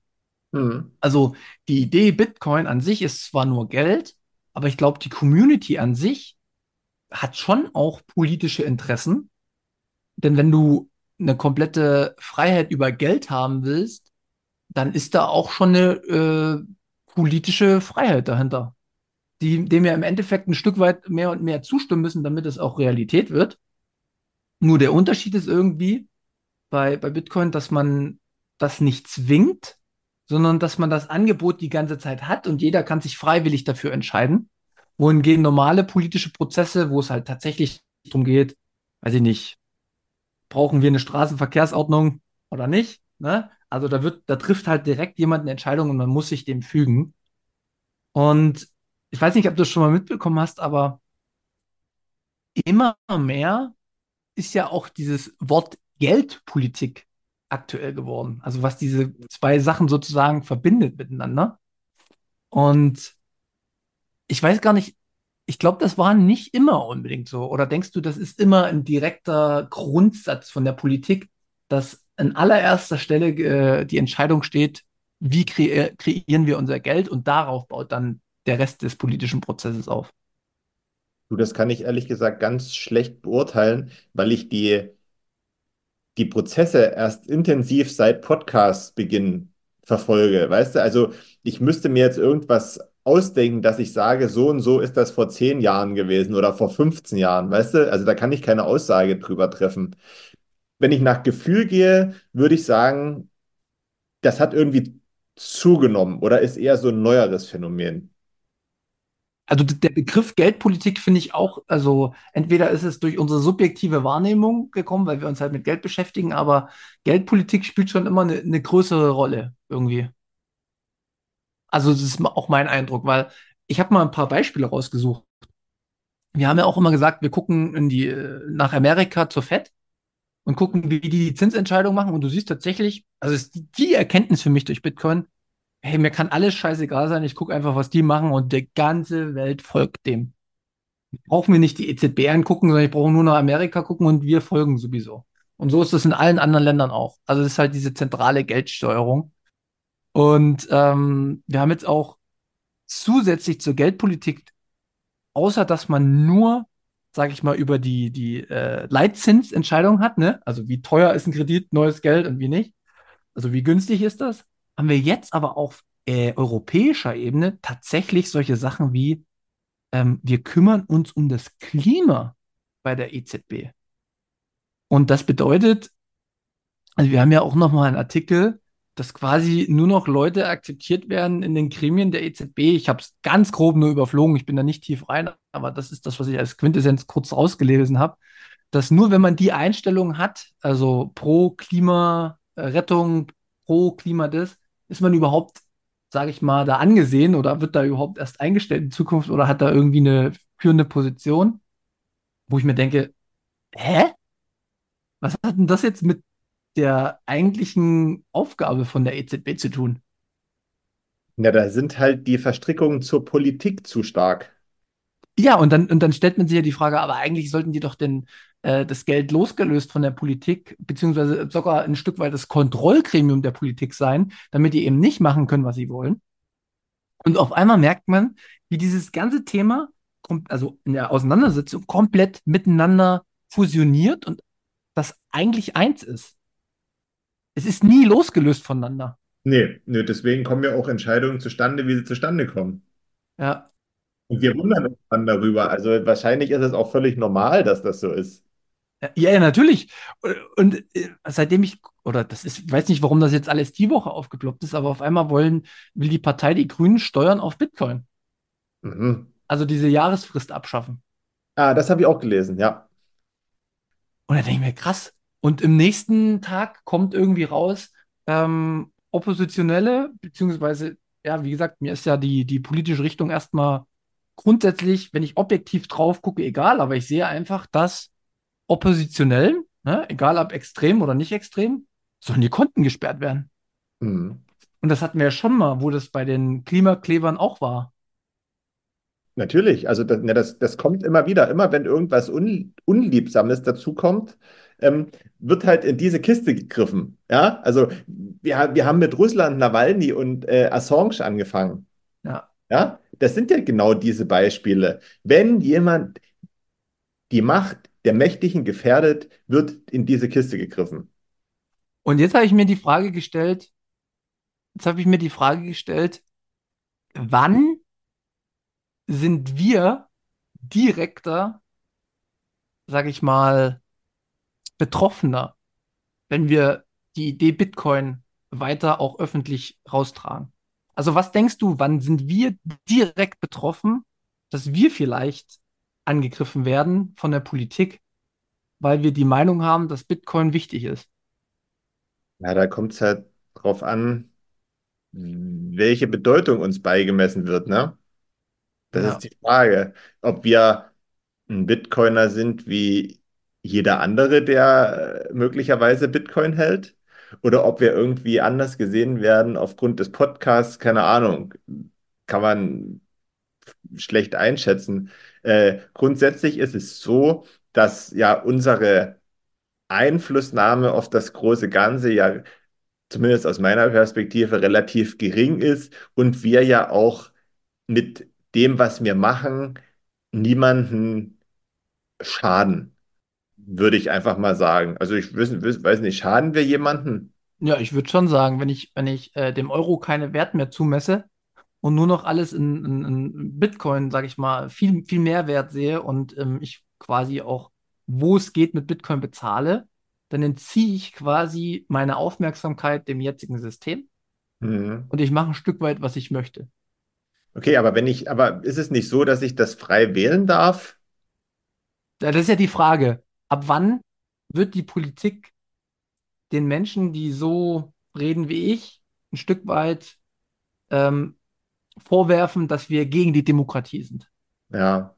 [SPEAKER 2] hm,
[SPEAKER 3] Also die Idee Bitcoin an sich ist zwar nur Geld, aber ich glaube, die Community an sich hat schon auch politische Interessen. Denn wenn du eine komplette Freiheit über Geld haben willst, dann ist da auch schon eine äh, politische Freiheit dahinter, die, dem wir im Endeffekt ein Stück weit mehr und mehr zustimmen müssen, damit es auch Realität wird. Nur der Unterschied ist irgendwie bei, bei Bitcoin, dass man das nicht zwingt, sondern dass man das Angebot die ganze Zeit hat und jeder kann sich freiwillig dafür entscheiden. Wohingegen normale politische Prozesse, wo es halt tatsächlich darum geht, weiß ich nicht, brauchen wir eine Straßenverkehrsordnung oder nicht, ne? Also da wird, da trifft halt direkt jemand eine Entscheidung und man muss sich dem fügen. Und ich weiß nicht, ob du es schon mal mitbekommen hast, aber immer mehr ist ja auch dieses Wort Geldpolitik aktuell geworden. Also was diese zwei Sachen sozusagen verbindet miteinander. Und ich weiß gar nicht, ich glaube, das war nicht immer unbedingt so. Oder denkst du, das ist immer ein direkter Grundsatz von der Politik, dass an allererster Stelle äh, die Entscheidung steht, wie kre kreieren wir unser Geld und darauf baut dann der Rest des politischen Prozesses auf?
[SPEAKER 2] Du, das kann ich ehrlich gesagt ganz schlecht beurteilen, weil ich die, die Prozesse erst intensiv seit Podcastbeginn verfolge. Weißt du, also ich müsste mir jetzt irgendwas ausdenken, dass ich sage, so und so ist das vor zehn Jahren gewesen oder vor 15 Jahren, weißt du? Also da kann ich keine Aussage drüber treffen. Wenn ich nach Gefühl gehe, würde ich sagen, das hat irgendwie zugenommen oder ist eher so ein neueres Phänomen.
[SPEAKER 3] Also der Begriff Geldpolitik finde ich auch, also entweder ist es durch unsere subjektive Wahrnehmung gekommen, weil wir uns halt mit Geld beschäftigen, aber Geldpolitik spielt schon immer eine, eine größere Rolle irgendwie. Also das ist auch mein Eindruck, weil ich habe mal ein paar Beispiele rausgesucht. Wir haben ja auch immer gesagt, wir gucken in die, nach Amerika zur Fed und gucken, wie die die Zinsentscheidung machen. Und du siehst tatsächlich, also ist die Erkenntnis für mich durch Bitcoin, hey, mir kann alles scheißegal sein, ich gucke einfach, was die machen und die ganze Welt folgt dem. Brauchen wir nicht die EZB angucken, sondern ich brauche nur nach Amerika gucken und wir folgen sowieso. Und so ist das in allen anderen Ländern auch. Also es ist halt diese zentrale Geldsteuerung. Und ähm, wir haben jetzt auch zusätzlich zur Geldpolitik, außer dass man nur, sage ich mal, über die, die äh, Leitzinsentscheidung hat, ne? Also wie teuer ist ein Kredit, neues Geld und wie nicht. Also wie günstig ist das? Haben wir jetzt aber auf äh, europäischer Ebene tatsächlich solche Sachen wie, ähm, wir kümmern uns um das Klima bei der EZB. Und das bedeutet, also wir haben ja auch noch mal einen Artikel, dass quasi nur noch Leute akzeptiert werden in den Gremien der EZB. Ich habe es ganz grob nur überflogen, ich bin da nicht tief rein, aber das ist das, was ich als Quintessenz kurz rausgelesen habe, dass nur wenn man die Einstellung hat, also pro Klimarettung, pro Klima das, ist man überhaupt, sage ich mal, da angesehen oder wird da überhaupt erst eingestellt in Zukunft oder hat da irgendwie eine führende Position, wo ich mir denke, hä? Was hat denn das jetzt mit der eigentlichen Aufgabe von der EZB zu tun?
[SPEAKER 2] Ja, da sind halt die Verstrickungen zur Politik zu stark.
[SPEAKER 3] Ja, und dann, und dann stellt man sich ja die Frage, aber eigentlich sollten die doch denn äh, das Geld losgelöst von der Politik, beziehungsweise sogar ein Stück weit das Kontrollgremium der Politik sein, damit die eben nicht machen können, was sie wollen. Und auf einmal merkt man, wie dieses ganze Thema, also in der Auseinandersetzung, komplett miteinander fusioniert und das eigentlich eins ist. Es ist nie losgelöst voneinander.
[SPEAKER 2] Nee, nee, deswegen kommen ja auch Entscheidungen zustande, wie sie zustande kommen.
[SPEAKER 3] Ja.
[SPEAKER 2] Und wir wundern uns dann darüber. Also wahrscheinlich ist es auch völlig normal, dass das so ist.
[SPEAKER 3] Ja, ja, natürlich. Und, äh, seitdem ich, oder das ist, ich weiß nicht, warum das jetzt alles die Woche aufgeploppt ist, aber auf einmal wollen, will die Partei die Grünen Steuern auf Bitcoin.
[SPEAKER 2] Mhm.
[SPEAKER 3] Also diese Jahresfrist abschaffen.
[SPEAKER 2] Ah, das habe ich auch gelesen, ja.
[SPEAKER 3] Und dann denke ich mir, krass. Und im nächsten Tag kommt irgendwie raus, ähm, Oppositionelle, beziehungsweise, ja, wie gesagt, mir ist ja die, die politische Richtung erstmal grundsätzlich, wenn ich objektiv drauf gucke, egal, aber ich sehe einfach, dass Oppositionellen, ne, egal ob extrem oder nicht extrem, sollen die Konten gesperrt werden.
[SPEAKER 2] Mhm.
[SPEAKER 3] Und das hatten wir ja schon mal, wo das bei den Klimaklebern auch war.
[SPEAKER 2] Natürlich, also das, ja, das, das kommt immer wieder. Immer wenn irgendwas Un Unliebsames dazukommt, ähm, wird halt in diese Kiste gegriffen. Ja, also wir, wir haben mit Russland, Nawalny und äh, Assange angefangen.
[SPEAKER 3] Ja.
[SPEAKER 2] Ja, das sind ja genau diese Beispiele. Wenn jemand die Macht der Mächtigen gefährdet, wird in diese Kiste gegriffen.
[SPEAKER 3] Und jetzt habe ich mir die Frage gestellt, jetzt habe ich mir die Frage gestellt, wann sind wir direkter, sage ich mal, betroffener, wenn wir die Idee Bitcoin weiter auch öffentlich raustragen? Also was denkst du, wann sind wir direkt betroffen, dass wir vielleicht angegriffen werden von der Politik, weil wir die Meinung haben, dass Bitcoin wichtig ist?
[SPEAKER 2] Ja, da kommt es halt drauf an, welche Bedeutung uns beigemessen wird, ne? Das
[SPEAKER 3] Ja.
[SPEAKER 2] ist die Frage, ob wir ein Bitcoiner sind wie jeder andere, der äh, möglicherweise Bitcoin hält, oder ob wir irgendwie anders gesehen werden aufgrund des Podcasts, keine Ahnung. kann man schlecht einschätzen. Äh, grundsätzlich ist es so, dass ja unsere Einflussnahme auf das große Ganze ja zumindest aus meiner Perspektive relativ gering ist und wir ja auch mit dem, was wir machen, niemanden schaden, würde ich einfach mal sagen. Also ich weiß, weiß nicht, schaden wir jemanden?
[SPEAKER 3] Ja, ich würde schon sagen, wenn ich, wenn ich äh, dem Euro keine Wert mehr zumesse und nur noch alles in, in, in Bitcoin, sage ich mal, viel, viel mehr Wert sehe und ähm, ich quasi auch, wo es geht, mit Bitcoin bezahle, dann entziehe ich quasi meine Aufmerksamkeit dem jetzigen System
[SPEAKER 2] Mhm.
[SPEAKER 3] und ich mache ein Stück weit, was ich möchte.
[SPEAKER 2] Okay, aber wenn ich, aber ist es nicht so, dass ich das frei wählen darf?
[SPEAKER 3] Ja, Das ist ja die Frage, ab wann wird die Politik den Menschen, die so reden wie ich, ein Stück weit ähm, vorwerfen, dass wir gegen die Demokratie sind?
[SPEAKER 2] Ja.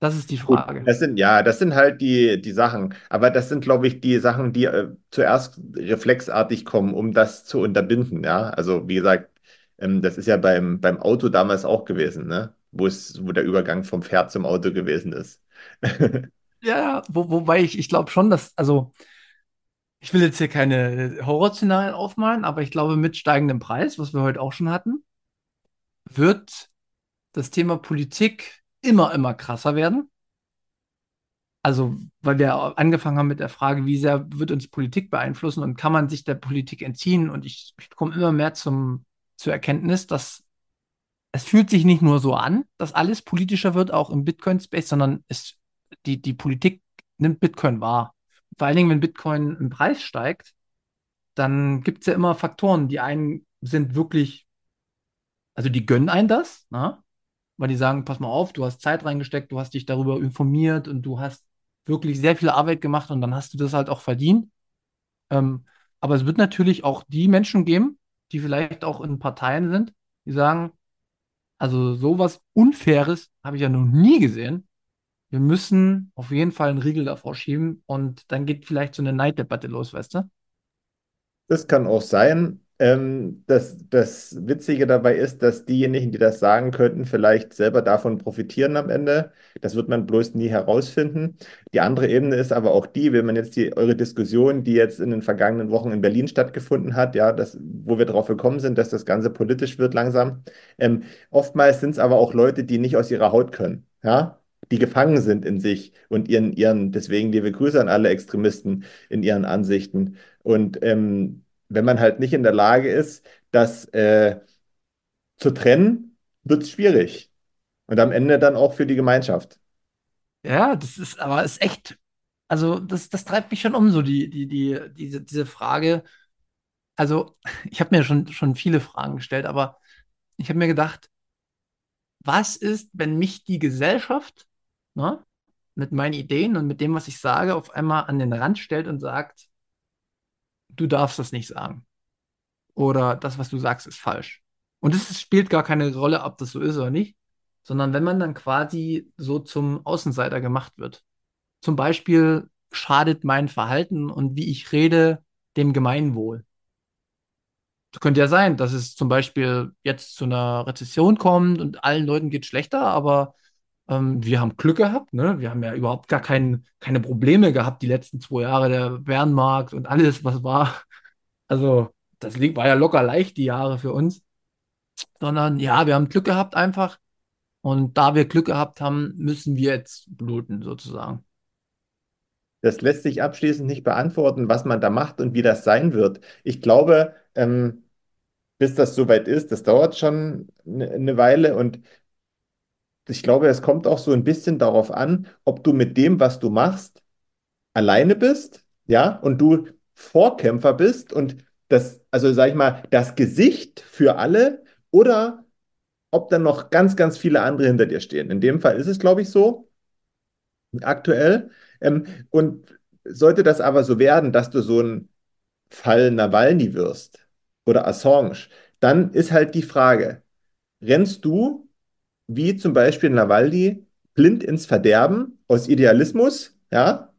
[SPEAKER 3] Das ist die
[SPEAKER 2] Gut,
[SPEAKER 3] Frage.
[SPEAKER 2] das sind, ja, das sind halt die, die Sachen. Aber das sind, glaube ich, die Sachen, die äh, zuerst reflexartig kommen, um das zu unterbinden. Ja, also wie gesagt, ähm, das ist ja beim, beim Auto damals auch gewesen, ne? Wo es, wo der Übergang vom Pferd zum Auto gewesen ist.
[SPEAKER 3] Ja, wo, wobei ich, ich glaube schon, dass, also ich will jetzt hier keine Horrorszenarien aufmalen, aber ich glaube, mit steigendem Preis, was wir heute auch schon hatten, wird das Thema Politik immer, immer krasser werden. Also, weil wir angefangen haben mit der Frage, wie sehr wird uns Politik beeinflussen und kann man sich der Politik entziehen? Und ich, ich komme immer mehr zum, zur Erkenntnis, dass es fühlt sich nicht nur so an, dass alles politischer wird, auch im Bitcoin-Space, sondern es, die, die Politik nimmt Bitcoin wahr. Vor allen Dingen, wenn Bitcoin im Preis steigt, dann gibt es ja immer Faktoren. Die einen sind wirklich, also die gönnen einen das, na? weil die sagen, pass mal auf, du hast Zeit reingesteckt, du hast dich darüber informiert und du hast wirklich sehr viel Arbeit gemacht und dann hast du das halt auch verdient. Ähm, aber es wird natürlich auch die Menschen geben, die vielleicht auch in Parteien sind, die sagen, also sowas Unfaires habe ich ja noch nie gesehen. Wir müssen auf jeden Fall einen Riegel davor schieben und dann geht vielleicht so eine Neiddebatte los, weißt du?
[SPEAKER 2] Das kann auch sein. Ähm, das, das Witzige dabei ist, dass diejenigen, die das sagen könnten, vielleicht selber davon profitieren am Ende. Das wird man bloß nie herausfinden. Die andere Ebene ist aber auch die, wenn man jetzt die, eure Diskussion, die jetzt in den vergangenen Wochen in Berlin stattgefunden hat, ja, das, wo wir darauf gekommen sind, dass das Ganze politisch wird langsam. Ähm, oftmals sind es aber auch Leute, die nicht aus ihrer Haut können, ja, die gefangen sind in sich und ihren, ihren, deswegen liebe Grüße an alle Extremisten in ihren Ansichten. Und ähm, wenn man halt nicht in der Lage ist, das äh, zu trennen, wird es schwierig. Und am Ende dann auch für die Gemeinschaft.
[SPEAKER 3] Ja, das ist aber ist echt, also das, das treibt mich schon um, so die, die, die, diese, diese Frage. Also, ich habe mir schon, schon viele Fragen gestellt, aber ich habe mir gedacht, was ist, wenn mich die Gesellschaft, ne, mit meinen Ideen und mit dem, was ich sage, auf einmal an den Rand stellt und sagt, du darfst das nicht sagen. Oder das, was du sagst, ist falsch. Und es spielt gar keine Rolle, ob das so ist oder nicht, sondern wenn man dann quasi so zum Außenseiter gemacht wird. Zum Beispiel schadet mein Verhalten und wie ich rede dem Gemeinwohl. Es könnte ja sein, dass es zum Beispiel jetzt zu einer Rezession kommt und allen Leuten geht schlechter, aber ähm, wir haben Glück gehabt, ne? Wir haben ja überhaupt gar kein, keine Probleme gehabt die letzten zwei Jahre, der Bärenmarkt und alles, was war. Also, das war ja locker leicht, die Jahre für uns. Sondern ja, wir haben Glück gehabt einfach. Und da wir Glück gehabt haben, müssen wir jetzt bluten, sozusagen.
[SPEAKER 2] Das lässt sich abschließend nicht beantworten, was man da macht und wie das sein wird. Ich glaube, ähm, bis das soweit ist, das dauert schon eine, eine Weile und ich glaube, es kommt auch so ein bisschen darauf an, ob du mit dem, was du machst, alleine bist, ja, und du Vorkämpfer bist und das, also sag ich mal, das Gesicht für alle oder ob dann noch ganz, ganz viele andere hinter dir stehen. In dem Fall ist es, glaube ich, so aktuell. Ähm, und sollte das aber so werden, dass du so ein Fall Nawalny wirst oder Assange, dann ist halt die Frage, rennst du, wie zum Beispiel Nawalny, blind ins Verderben aus Idealismus, ja?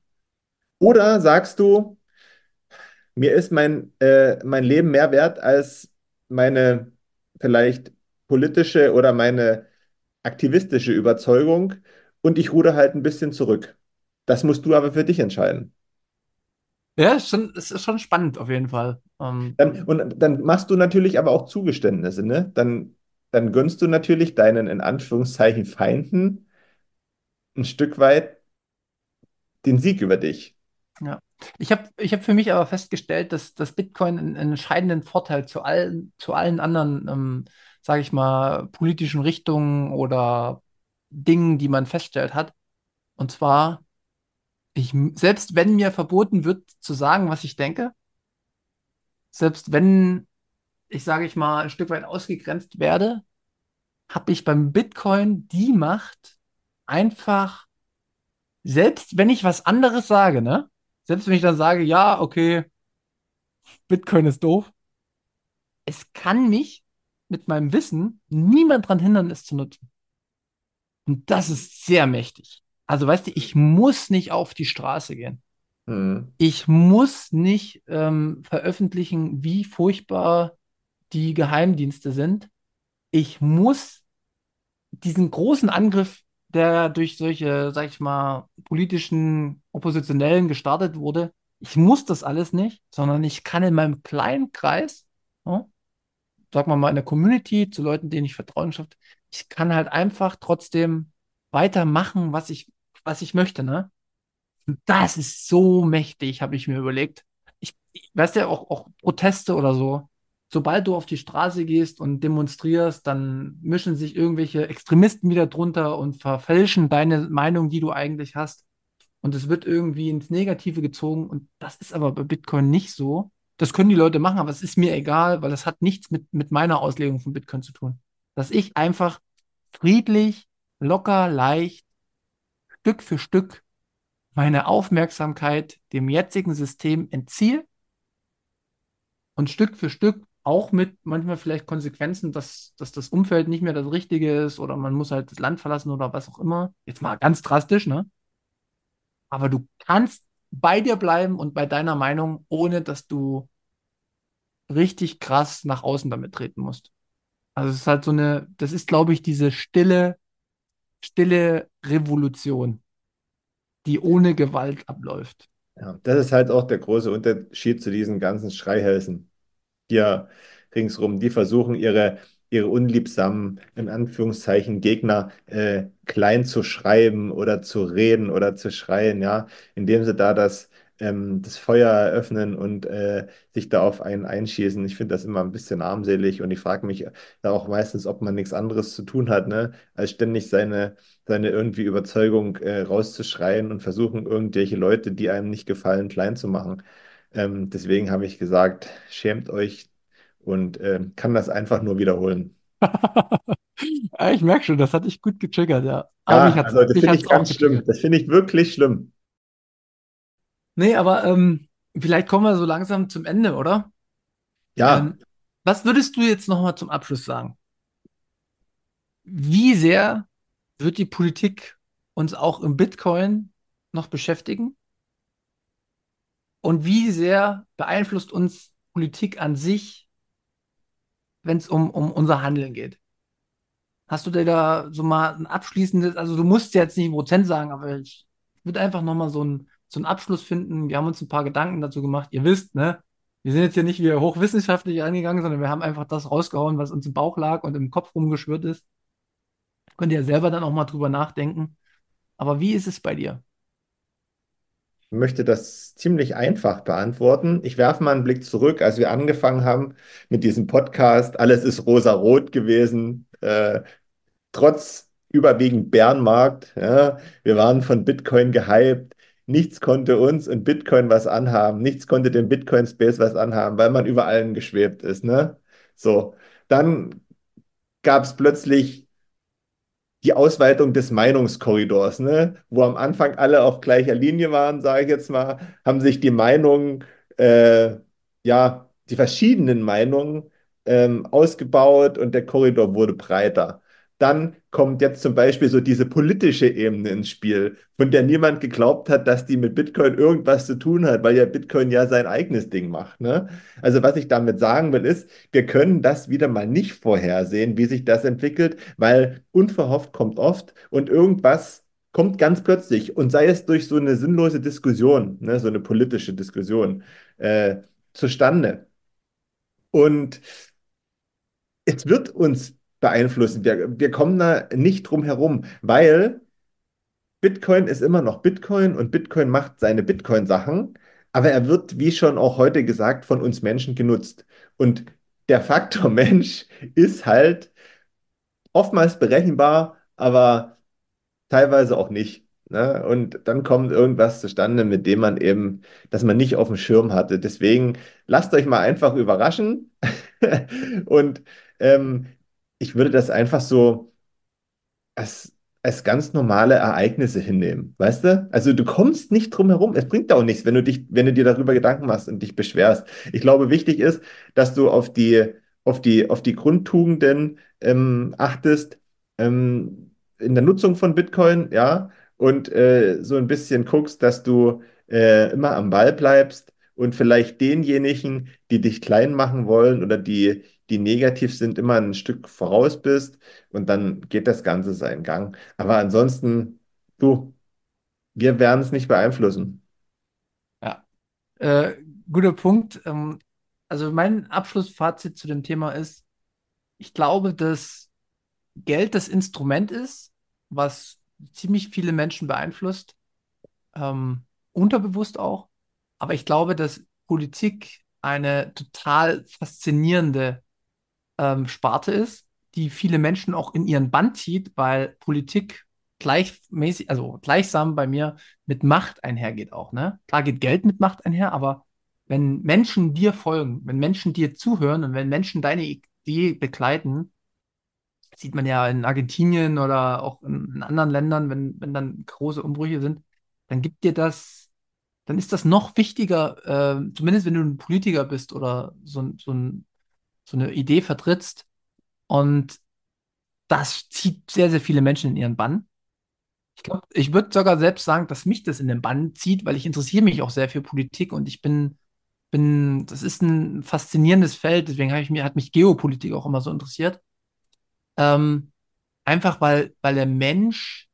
[SPEAKER 2] Oder sagst du, mir ist mein, äh, mein Leben mehr wert als meine vielleicht politische oder meine aktivistische Überzeugung und ich ruder halt ein bisschen zurück. Das musst du aber für dich entscheiden.
[SPEAKER 3] Ja, schon, es ist schon spannend auf jeden Fall. Ähm,
[SPEAKER 2] Dann, und dann machst du natürlich aber auch Zugeständnisse, ne? Dann, dann gönnst du natürlich deinen in Anführungszeichen Feinden ein Stück weit den Sieg über dich.
[SPEAKER 3] ja. Ich habe ich hab für mich aber festgestellt, dass, dass Bitcoin einen, einen entscheidenden Vorteil zu allen, zu allen anderen, ähm, sage ich mal, politischen Richtungen oder Dingen, die man feststellt hat. Und zwar, ich, selbst wenn mir verboten wird zu sagen, was ich denke, selbst wenn ich, sage ich mal, ein Stück weit ausgegrenzt werde, habe ich beim Bitcoin die Macht, einfach, selbst wenn ich was anderes sage, ne? Selbst wenn ich dann sage, ja, okay, Bitcoin ist doof, es kann mich mit meinem Wissen niemand daran hindern, es zu nutzen. Und das ist sehr mächtig. Also, weißt du, ich muss nicht auf die Straße gehen.
[SPEAKER 2] Hm.
[SPEAKER 3] Ich muss nicht ähm, veröffentlichen, wie furchtbar die Geheimdienste sind. Ich muss diesen großen Angriff, der durch solche, sag ich mal, politischen Oppositionellen gestartet wurde, ich muss das alles nicht, sondern ich kann in meinem kleinen Kreis, ja, sag mal mal in der Community, zu Leuten, denen ich Vertrauen schaffe, ich kann halt einfach trotzdem weitermachen, was ich, was ich möchte, ne? Das ist so mächtig, habe ich mir überlegt. Ich, ich weißt ja, auch, auch Proteste oder so. Sobald du auf die Straße gehst und demonstrierst, dann mischen sich irgendwelche Extremisten wieder drunter und verfälschen deine Meinung, die du eigentlich hast. Und es wird irgendwie ins Negative gezogen. Und das ist aber bei Bitcoin nicht so. Das können die Leute machen, aber es ist mir egal, weil das hat nichts mit, mit meiner Auslegung von Bitcoin zu tun. Dass ich einfach friedlich, locker, leicht, Stück für Stück meine Aufmerksamkeit dem jetzigen System entziehe und Stück für Stück auch mit manchmal vielleicht Konsequenzen, dass, dass das Umfeld nicht mehr das Richtige ist oder man muss halt das Land verlassen oder was auch immer. Jetzt mal ganz drastisch, ne? Aber du kannst bei dir bleiben und bei deiner Meinung, ohne dass du richtig krass nach außen damit treten musst. Also es ist halt so eine, das ist, glaube ich, diese stille, stille Revolution, die ohne Gewalt abläuft.
[SPEAKER 2] Ja, das ist halt auch der große Unterschied zu diesen ganzen Schreihälsen hier ringsrum. Die versuchen ihre, ihre unliebsamen, in Anführungszeichen, Gegner äh, klein zu schreiben oder zu reden oder zu schreien, ja, indem sie da das, ähm, das Feuer eröffnen und äh, sich da auf einen einschießen. Ich finde das immer ein bisschen armselig und ich frage mich da auch meistens, ob man nichts anderes zu tun hat, ne, als ständig seine, seine irgendwie Überzeugung äh, rauszuschreien und versuchen, irgendwelche Leute, die einem nicht gefallen, klein zu machen. Ähm, deswegen habe ich gesagt, schämt euch und ähm, kann das einfach nur wiederholen.
[SPEAKER 3] Ich merke schon, das hat dich gut getriggert, ja. Aber
[SPEAKER 2] Ja, also das finde ich
[SPEAKER 3] auch
[SPEAKER 2] ganz schlimm. Das finde ich wirklich schlimm.
[SPEAKER 3] Nee, aber ähm, vielleicht kommen wir so langsam zum Ende, oder?
[SPEAKER 2] Ja,
[SPEAKER 3] Ähm, was würdest du jetzt nochmal zum Abschluss sagen? Wie sehr wird die Politik uns auch im Bitcoin noch beschäftigen? Und wie sehr beeinflusst uns Politik an sich, wenn es um, um unser Handeln geht? Hast du dir da so mal ein abschließendes, also du musst jetzt nicht einen Prozent sagen, aber ich würde einfach nochmal so, ein, so einen Abschluss finden. Wir haben uns ein paar Gedanken dazu gemacht. Ihr wisst, ne? Wir sind jetzt hier nicht wie hochwissenschaftlich angegangen, sondern wir haben einfach das rausgehauen, was uns im Bauch lag und im Kopf rumgeschwirrt ist. Könnt ihr ja selber dann auch mal drüber nachdenken. Aber wie ist es bei dir?
[SPEAKER 2] Möchte das ziemlich einfach beantworten. Ich werfe mal einen Blick zurück, als wir angefangen haben mit diesem Podcast. Alles ist rosa-rot gewesen. Äh, trotz überwiegend Bärenmarkt. Ja, wir waren von Bitcoin gehypt. Nichts konnte uns und Bitcoin was anhaben. Nichts konnte dem Bitcoin-Space was anhaben, weil man über allen geschwebt ist. Ne? So, dann gab es plötzlich die Ausweitung des Meinungskorridors, ne? Wo am Anfang alle auf gleicher Linie waren, sage ich jetzt mal, haben sich die Meinungen, äh, ja, die verschiedenen Meinungen ähm, ausgebaut und der Korridor wurde breiter. Dann kommt jetzt zum Beispiel so diese politische Ebene ins Spiel, von der niemand geglaubt hat, dass die mit Bitcoin irgendwas zu tun hat, weil ja Bitcoin ja sein eigenes Ding macht. Ne? Also was ich damit sagen will, ist, wir können das wieder mal nicht vorhersehen, wie sich das entwickelt, weil unverhofft kommt oft und irgendwas kommt ganz plötzlich und sei es durch so eine sinnlose Diskussion, ne, so eine politische Diskussion äh, zustande. Und es wird uns beeinflussen. Wir, wir kommen da nicht drum herum, weil Bitcoin ist immer noch Bitcoin und Bitcoin macht seine Bitcoin-Sachen, aber er wird, wie schon auch heute gesagt, von uns Menschen genutzt. Und der Faktor Mensch ist halt oftmals berechenbar, aber teilweise auch nicht. Ne? Und dann kommt irgendwas zustande, mit dem man eben, dass man nicht auf dem Schirm hatte. Deswegen lasst euch mal einfach überraschen. Und ähm, ich würde das einfach so als, als ganz normale Ereignisse hinnehmen. Weißt du? Also du kommst nicht drum herum. Es bringt auch nichts, wenn du dich, wenn du dir darüber Gedanken machst und dich beschwerst. Ich glaube, wichtig ist, dass du auf die, auf die, auf die Grundtugenden ähm, achtest. Ähm, in der Nutzung von Bitcoin, ja, und äh, so ein bisschen guckst, dass du äh, immer am Ball bleibst und vielleicht denjenigen, die dich klein machen wollen oder die, die negativ sind, immer ein Stück voraus bist und dann geht das Ganze seinen Gang. Aber ansonsten, du, wir werden es nicht beeinflussen.
[SPEAKER 3] Ja, äh, guter Punkt. Ähm, also mein Abschlussfazit zu dem Thema ist, ich glaube, dass Geld das Instrument ist, was ziemlich viele Menschen beeinflusst, ähm, unterbewusst auch. Aber ich glaube, dass Politik eine total faszinierende ähm, Sparte ist, die viele Menschen auch in ihren Bann zieht, weil Politik gleichmäßig, also gleichsam bei mir mit Macht einhergeht auch. Ne? Klar geht Geld mit Macht einher, aber wenn Menschen dir folgen, wenn Menschen dir zuhören und wenn Menschen deine Idee begleiten, sieht man ja in Argentinien oder auch in, in anderen Ländern, wenn, wenn dann große Umbrüche sind, dann gibt dir das, dann ist das noch wichtiger, äh, zumindest wenn du ein Politiker bist oder so, so, ein, so eine Idee vertrittst. Und das zieht sehr, sehr viele Menschen in ihren Bann. Ich glaube, ich würde sogar selbst sagen, dass mich das in den Bann zieht, weil ich interessiere mich auch sehr für Politik und ich bin, bin, das ist ein faszinierendes Feld, deswegen ich mir, hat mich Geopolitik auch immer so interessiert. Ähm, einfach weil, weil der Mensch,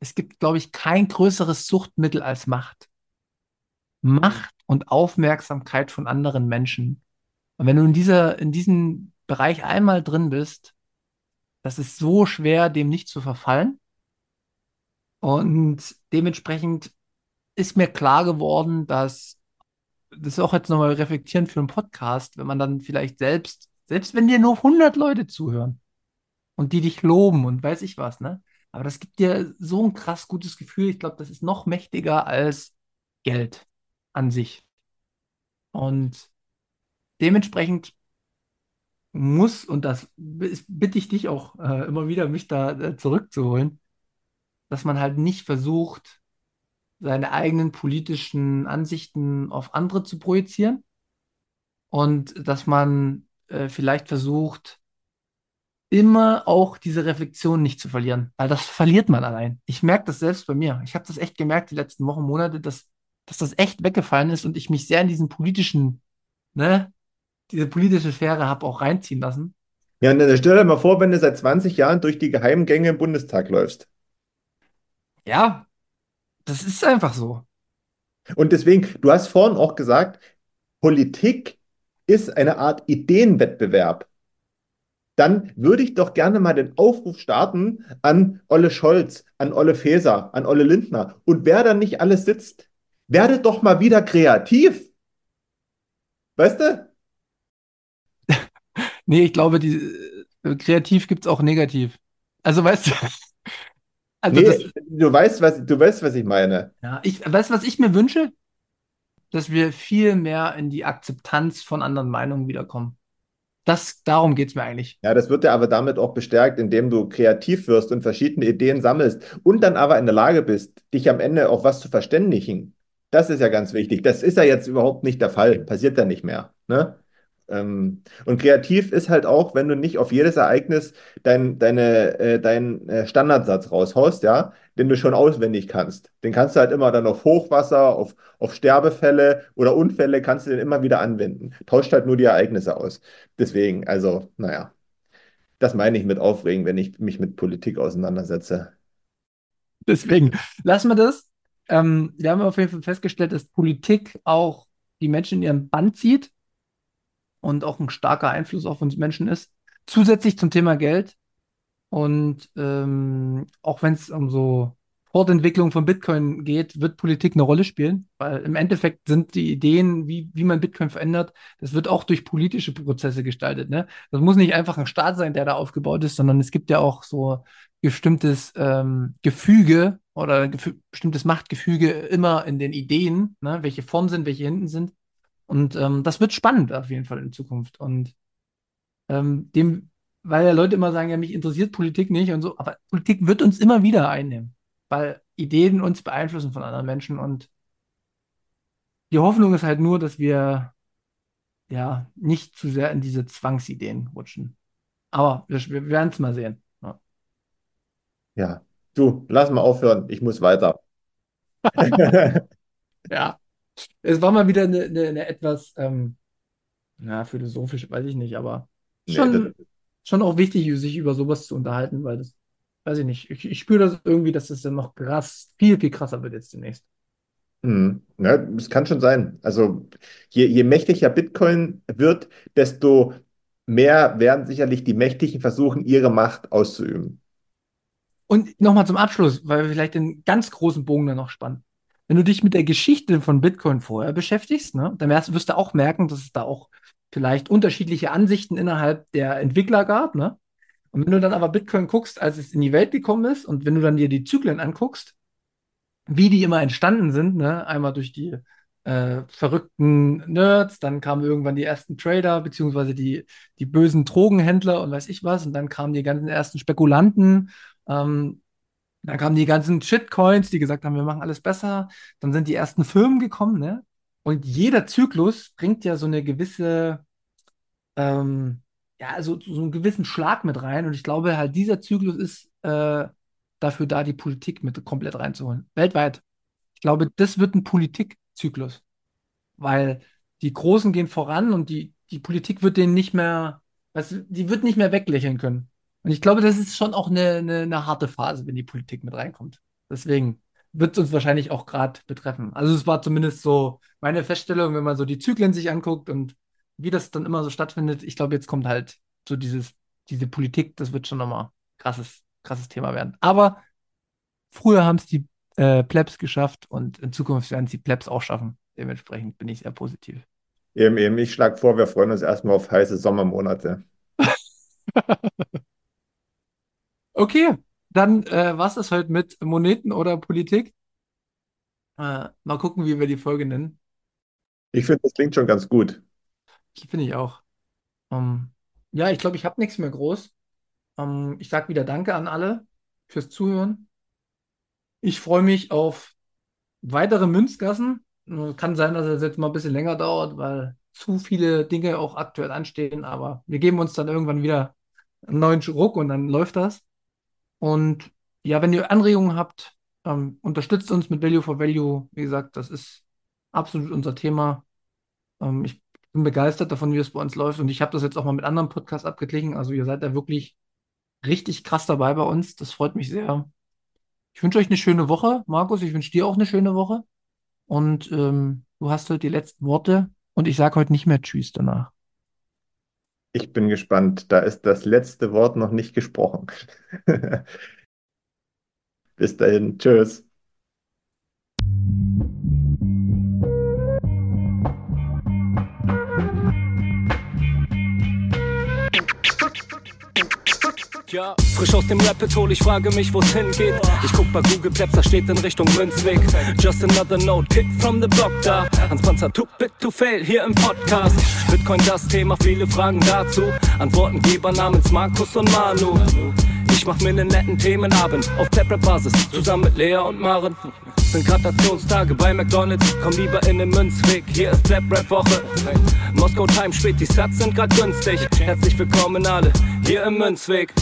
[SPEAKER 3] es gibt, glaube ich, kein größeres Suchtmittel als Macht. Macht und Aufmerksamkeit von anderen Menschen. Und wenn du in dieser, in diesem Bereich einmal drin bist, das ist so schwer, dem nicht zu verfallen. Und dementsprechend ist mir klar geworden, dass das ist auch jetzt nochmal reflektieren für einen Podcast, wenn man dann vielleicht selbst, selbst wenn dir nur 100 Leute zuhören, und die dich loben und weiß ich was, ne? Aber das gibt dir so ein krass gutes Gefühl. Ich glaube, das ist noch mächtiger als Geld an sich. Und dementsprechend muss, und das bitte ich dich auch äh, immer wieder, mich da äh, zurückzuholen, dass man halt nicht versucht, seine eigenen politischen Ansichten auf andere zu projizieren und dass man äh, vielleicht versucht, immer auch diese Reflexion nicht zu verlieren, weil das verliert man allein. Ich merke das selbst bei mir. Ich habe das echt gemerkt die letzten Wochen, Monate, dass, dass das echt weggefallen ist und ich mich sehr in diesen politischen, ne, diese politische Sphäre habe auch reinziehen lassen.
[SPEAKER 2] Ja, und dann stell dir mal vor, wenn du seit 20 Jahren durch die Geheimgänge im Bundestag läufst.
[SPEAKER 3] Ja, das ist einfach so.
[SPEAKER 2] Und deswegen, du hast vorhin auch gesagt, Politik ist eine Art Ideenwettbewerb dann würde ich doch gerne mal den Aufruf starten an Olle Scholz, an Olle Faeser, an Olle Lindner. Und wer dann nicht alles sitzt, werdet doch mal wieder kreativ. Weißt du?
[SPEAKER 3] Nee, ich glaube, die äh, kreativ gibt es auch negativ. Also weißt du.
[SPEAKER 2] Also nee, das, du weißt, was du weißt, was ich meine.
[SPEAKER 3] Ja, ich weißt was ich mir wünsche, dass wir viel mehr in die Akzeptanz von anderen Meinungen wiederkommen. Das, darum geht es mir eigentlich.
[SPEAKER 2] Ja, das wird ja aber damit auch bestärkt, indem du kreativ wirst und verschiedene Ideen sammelst und dann aber in der Lage bist, dich am Ende auf was zu verständigen. Das ist ja ganz wichtig. Das ist ja jetzt überhaupt nicht der Fall. Passiert ja nicht mehr. Ne? Ähm, und kreativ ist halt auch, wenn du nicht auf jedes Ereignis dein, deine, äh, deinen äh, Standardsatz raushaust, ja, den du schon auswendig kannst. Den kannst du halt immer dann auf Hochwasser, auf, auf Sterbefälle oder Unfälle kannst du den immer wieder anwenden. Tauscht halt nur die Ereignisse aus. Deswegen, also, naja, das meine ich mit Aufregen, wenn ich mich mit Politik auseinandersetze.
[SPEAKER 3] Deswegen lassen wir das. Ähm, wir haben auf jeden Fall festgestellt, dass Politik auch die Menschen in ihren Band zieht und auch ein starker Einfluss auf uns Menschen ist. Zusätzlich zum Thema Geld. Und ähm, auch wenn es um so Fortentwicklung von Bitcoin geht, wird Politik eine Rolle spielen, weil im Endeffekt sind die Ideen, wie, wie man Bitcoin verändert, das wird auch durch politische Prozesse gestaltet. Ne? Das muss nicht einfach ein Staat sein, der da aufgebaut ist, sondern es gibt ja auch so bestimmtes ähm, Gefüge oder ein bestimmtes Machtgefüge immer in den Ideen, ne? welche vorn sind, welche hinten sind. Und ähm, das wird spannend auf jeden Fall in Zukunft. Und ähm, dem, weil ja Leute immer sagen, ja, mich interessiert Politik nicht und so, aber Politik wird uns immer wieder einnehmen, weil Ideen uns beeinflussen von anderen Menschen. Und die Hoffnung ist halt nur, dass wir ja nicht zu sehr in diese Zwangsideen rutschen. Aber wir, wir werden es mal sehen. Ja.
[SPEAKER 2] ja, du, lass mal aufhören, ich muss weiter.
[SPEAKER 3] ja. Es war mal wieder eine, eine, eine etwas, ähm, na, philosophisch, weiß ich nicht, aber schon, nee, schon auch wichtig, sich über sowas zu unterhalten, weil das, weiß ich nicht, ich, ich spüre das irgendwie, dass das dann noch krass, viel, viel krasser wird jetzt demnächst.
[SPEAKER 2] Hm. Ja, es kann schon sein. Also je, je mächtiger Bitcoin wird, desto mehr werden sicherlich die Mächtigen versuchen, ihre Macht auszuüben.
[SPEAKER 3] Und nochmal zum Abschluss, weil wir vielleicht den ganz großen Bogen dann noch spannen wenn du dich mit der Geschichte von Bitcoin vorher beschäftigst, ne, dann wirst, wirst du auch merken, dass es da auch vielleicht unterschiedliche Ansichten innerhalb der Entwickler gab. Ne? Und wenn du dann aber Bitcoin guckst, als es in die Welt gekommen ist, und wenn du dann dir die Zyklen anguckst, wie die immer entstanden sind, ne? einmal durch die äh, verrückten Nerds, dann kamen irgendwann die ersten Trader, beziehungsweise die, die bösen Drogenhändler und weiß ich was, und dann kamen die ganzen ersten Spekulanten. Ähm, dann kamen die ganzen Shitcoins, die gesagt haben, wir machen alles besser. Dann sind die ersten Firmen gekommen, ne? Und jeder Zyklus bringt ja so eine gewisse, ähm, ja, also so einen gewissen Schlag mit rein. Und ich glaube halt, dieser Zyklus ist äh, dafür da, die Politik mit komplett reinzuholen. Weltweit. Ich glaube, das wird ein Politikzyklus. Weil die Großen gehen voran und die, die Politik wird denen nicht mehr, du, die wird nicht mehr weglächeln können. Und ich glaube, das ist schon auch eine, eine, eine harte Phase, wenn die Politik mit reinkommt. Deswegen wird es uns wahrscheinlich auch gerade betreffen. Also es war zumindest so meine Feststellung, wenn man so die Zyklen sich anguckt und wie das dann immer so stattfindet. Ich glaube, jetzt kommt halt so dieses, diese Politik, das wird schon nochmal krasses, krasses Thema werden. Aber früher haben es die äh, Plebs geschafft und in Zukunft werden es die Plebs auch schaffen. Dementsprechend bin ich sehr positiv.
[SPEAKER 2] Eben, eben, ich schlage vor, wir freuen uns erstmal auf heiße Sommermonate.
[SPEAKER 3] Okay, dann äh, was ist heute mit Moneten oder Politik? Äh, mal gucken, wie wir die Folge nennen.
[SPEAKER 2] Ich finde, das klingt schon ganz gut.
[SPEAKER 3] Finde ich auch. Ähm, ja, ich glaube, ich habe nichts mehr groß. Ähm, ich sage wieder Danke an alle fürs Zuhören. Ich freue mich auf weitere Münzgassen. Kann sein, dass es jetzt mal ein bisschen länger dauert, weil zu viele Dinge auch aktuell anstehen, aber wir geben uns dann irgendwann wieder einen neuen Ruck und dann läuft das. Und ja, wenn ihr Anregungen habt, ähm, unterstützt uns mit Value for Value. Wie gesagt, das ist absolut unser Thema. Ähm, ich bin begeistert davon, wie es bei uns läuft. Und ich habe das jetzt auch mal mit anderen Podcasts abgeglichen. Also ihr seid da wirklich richtig krass dabei bei uns. Das freut mich sehr. Ich wünsche euch eine schöne Woche, Markus. Ich wünsche dir auch eine schöne Woche. Und ähm, du hast heute die letzten Worte. Und ich sage heute nicht mehr Tschüss danach.
[SPEAKER 2] Ich bin gespannt. Da ist das letzte Wort noch nicht gesprochen. Bis dahin. Tschüss.
[SPEAKER 1] Frisch aus dem Rapid Hole, ich frage mich, wo's hingeht. Ich guck bei Google Maps, da steht in Richtung Münzweg. Just another note, Kid from the block da. Hans Panzer, too bit to fail, hier im Podcast. Bitcoin das Thema, viele Fragen dazu. Antwortengeber namens Markus und Manu. Ich mach mir nen netten Themenabend auf Tablet-Basis, zusammen mit Lea und Maren. Sind Gratationstage bei McDonalds. Komm lieber in den Münzweg, hier ist Blap Rap Woche. Moskau Time spät, die Sats sind grad günstig. Herzlich willkommen alle hier im Münzweg.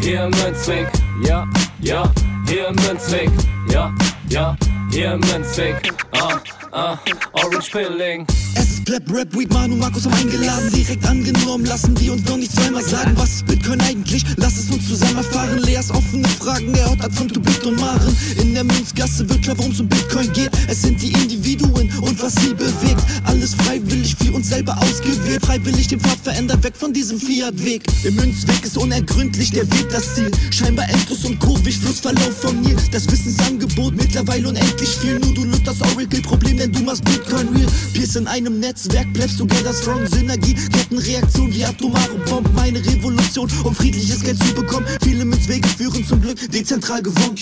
[SPEAKER 1] Hier im Münzweg, ja, ja, hier im Münzweg, ja, ja, hier im Münzweg. Ah, ah, Orange Pilling.
[SPEAKER 4] Es ist Pleb, Rap, Weed, Manu, Markus haben eingeladen, direkt angenommen. Lassen die uns doch nicht zweimal sagen, was ist Bitcoin eigentlich? Lass es uns zusammen erfahren. Leas offene Fragen, er hat von Tubit und Maren. In der Münzgasse wird klar, worum es um Bitcoin geht. Es sind die Individuen und was sie bewegt. Alles freiwillig für uns selber ausgewählt. Freiwillig den Pfad verändert, weg von diesem Fiat-Weg. Im Münzweg ist unergründlich der Weg das Ziel. Scheinbar endlos und kurvig, Flussverlauf von mir. Das Wissensangebot mittlerweile unendlich viel. Nur du löst das Oracle-Problem, denn du machst Bitcoin real. Pierce in einem Netzwerk, bleibst together strong. Synergie, Kettenreaktion wie atomare Bomben. Meine Revolution, um friedliches Geld zu bekommen. Viele Münzwege führen zum Glück dezentral gewonnen.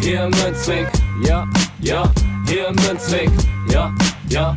[SPEAKER 1] Hier Münzweg, ja, ja, hier Münzweg, ja, ja,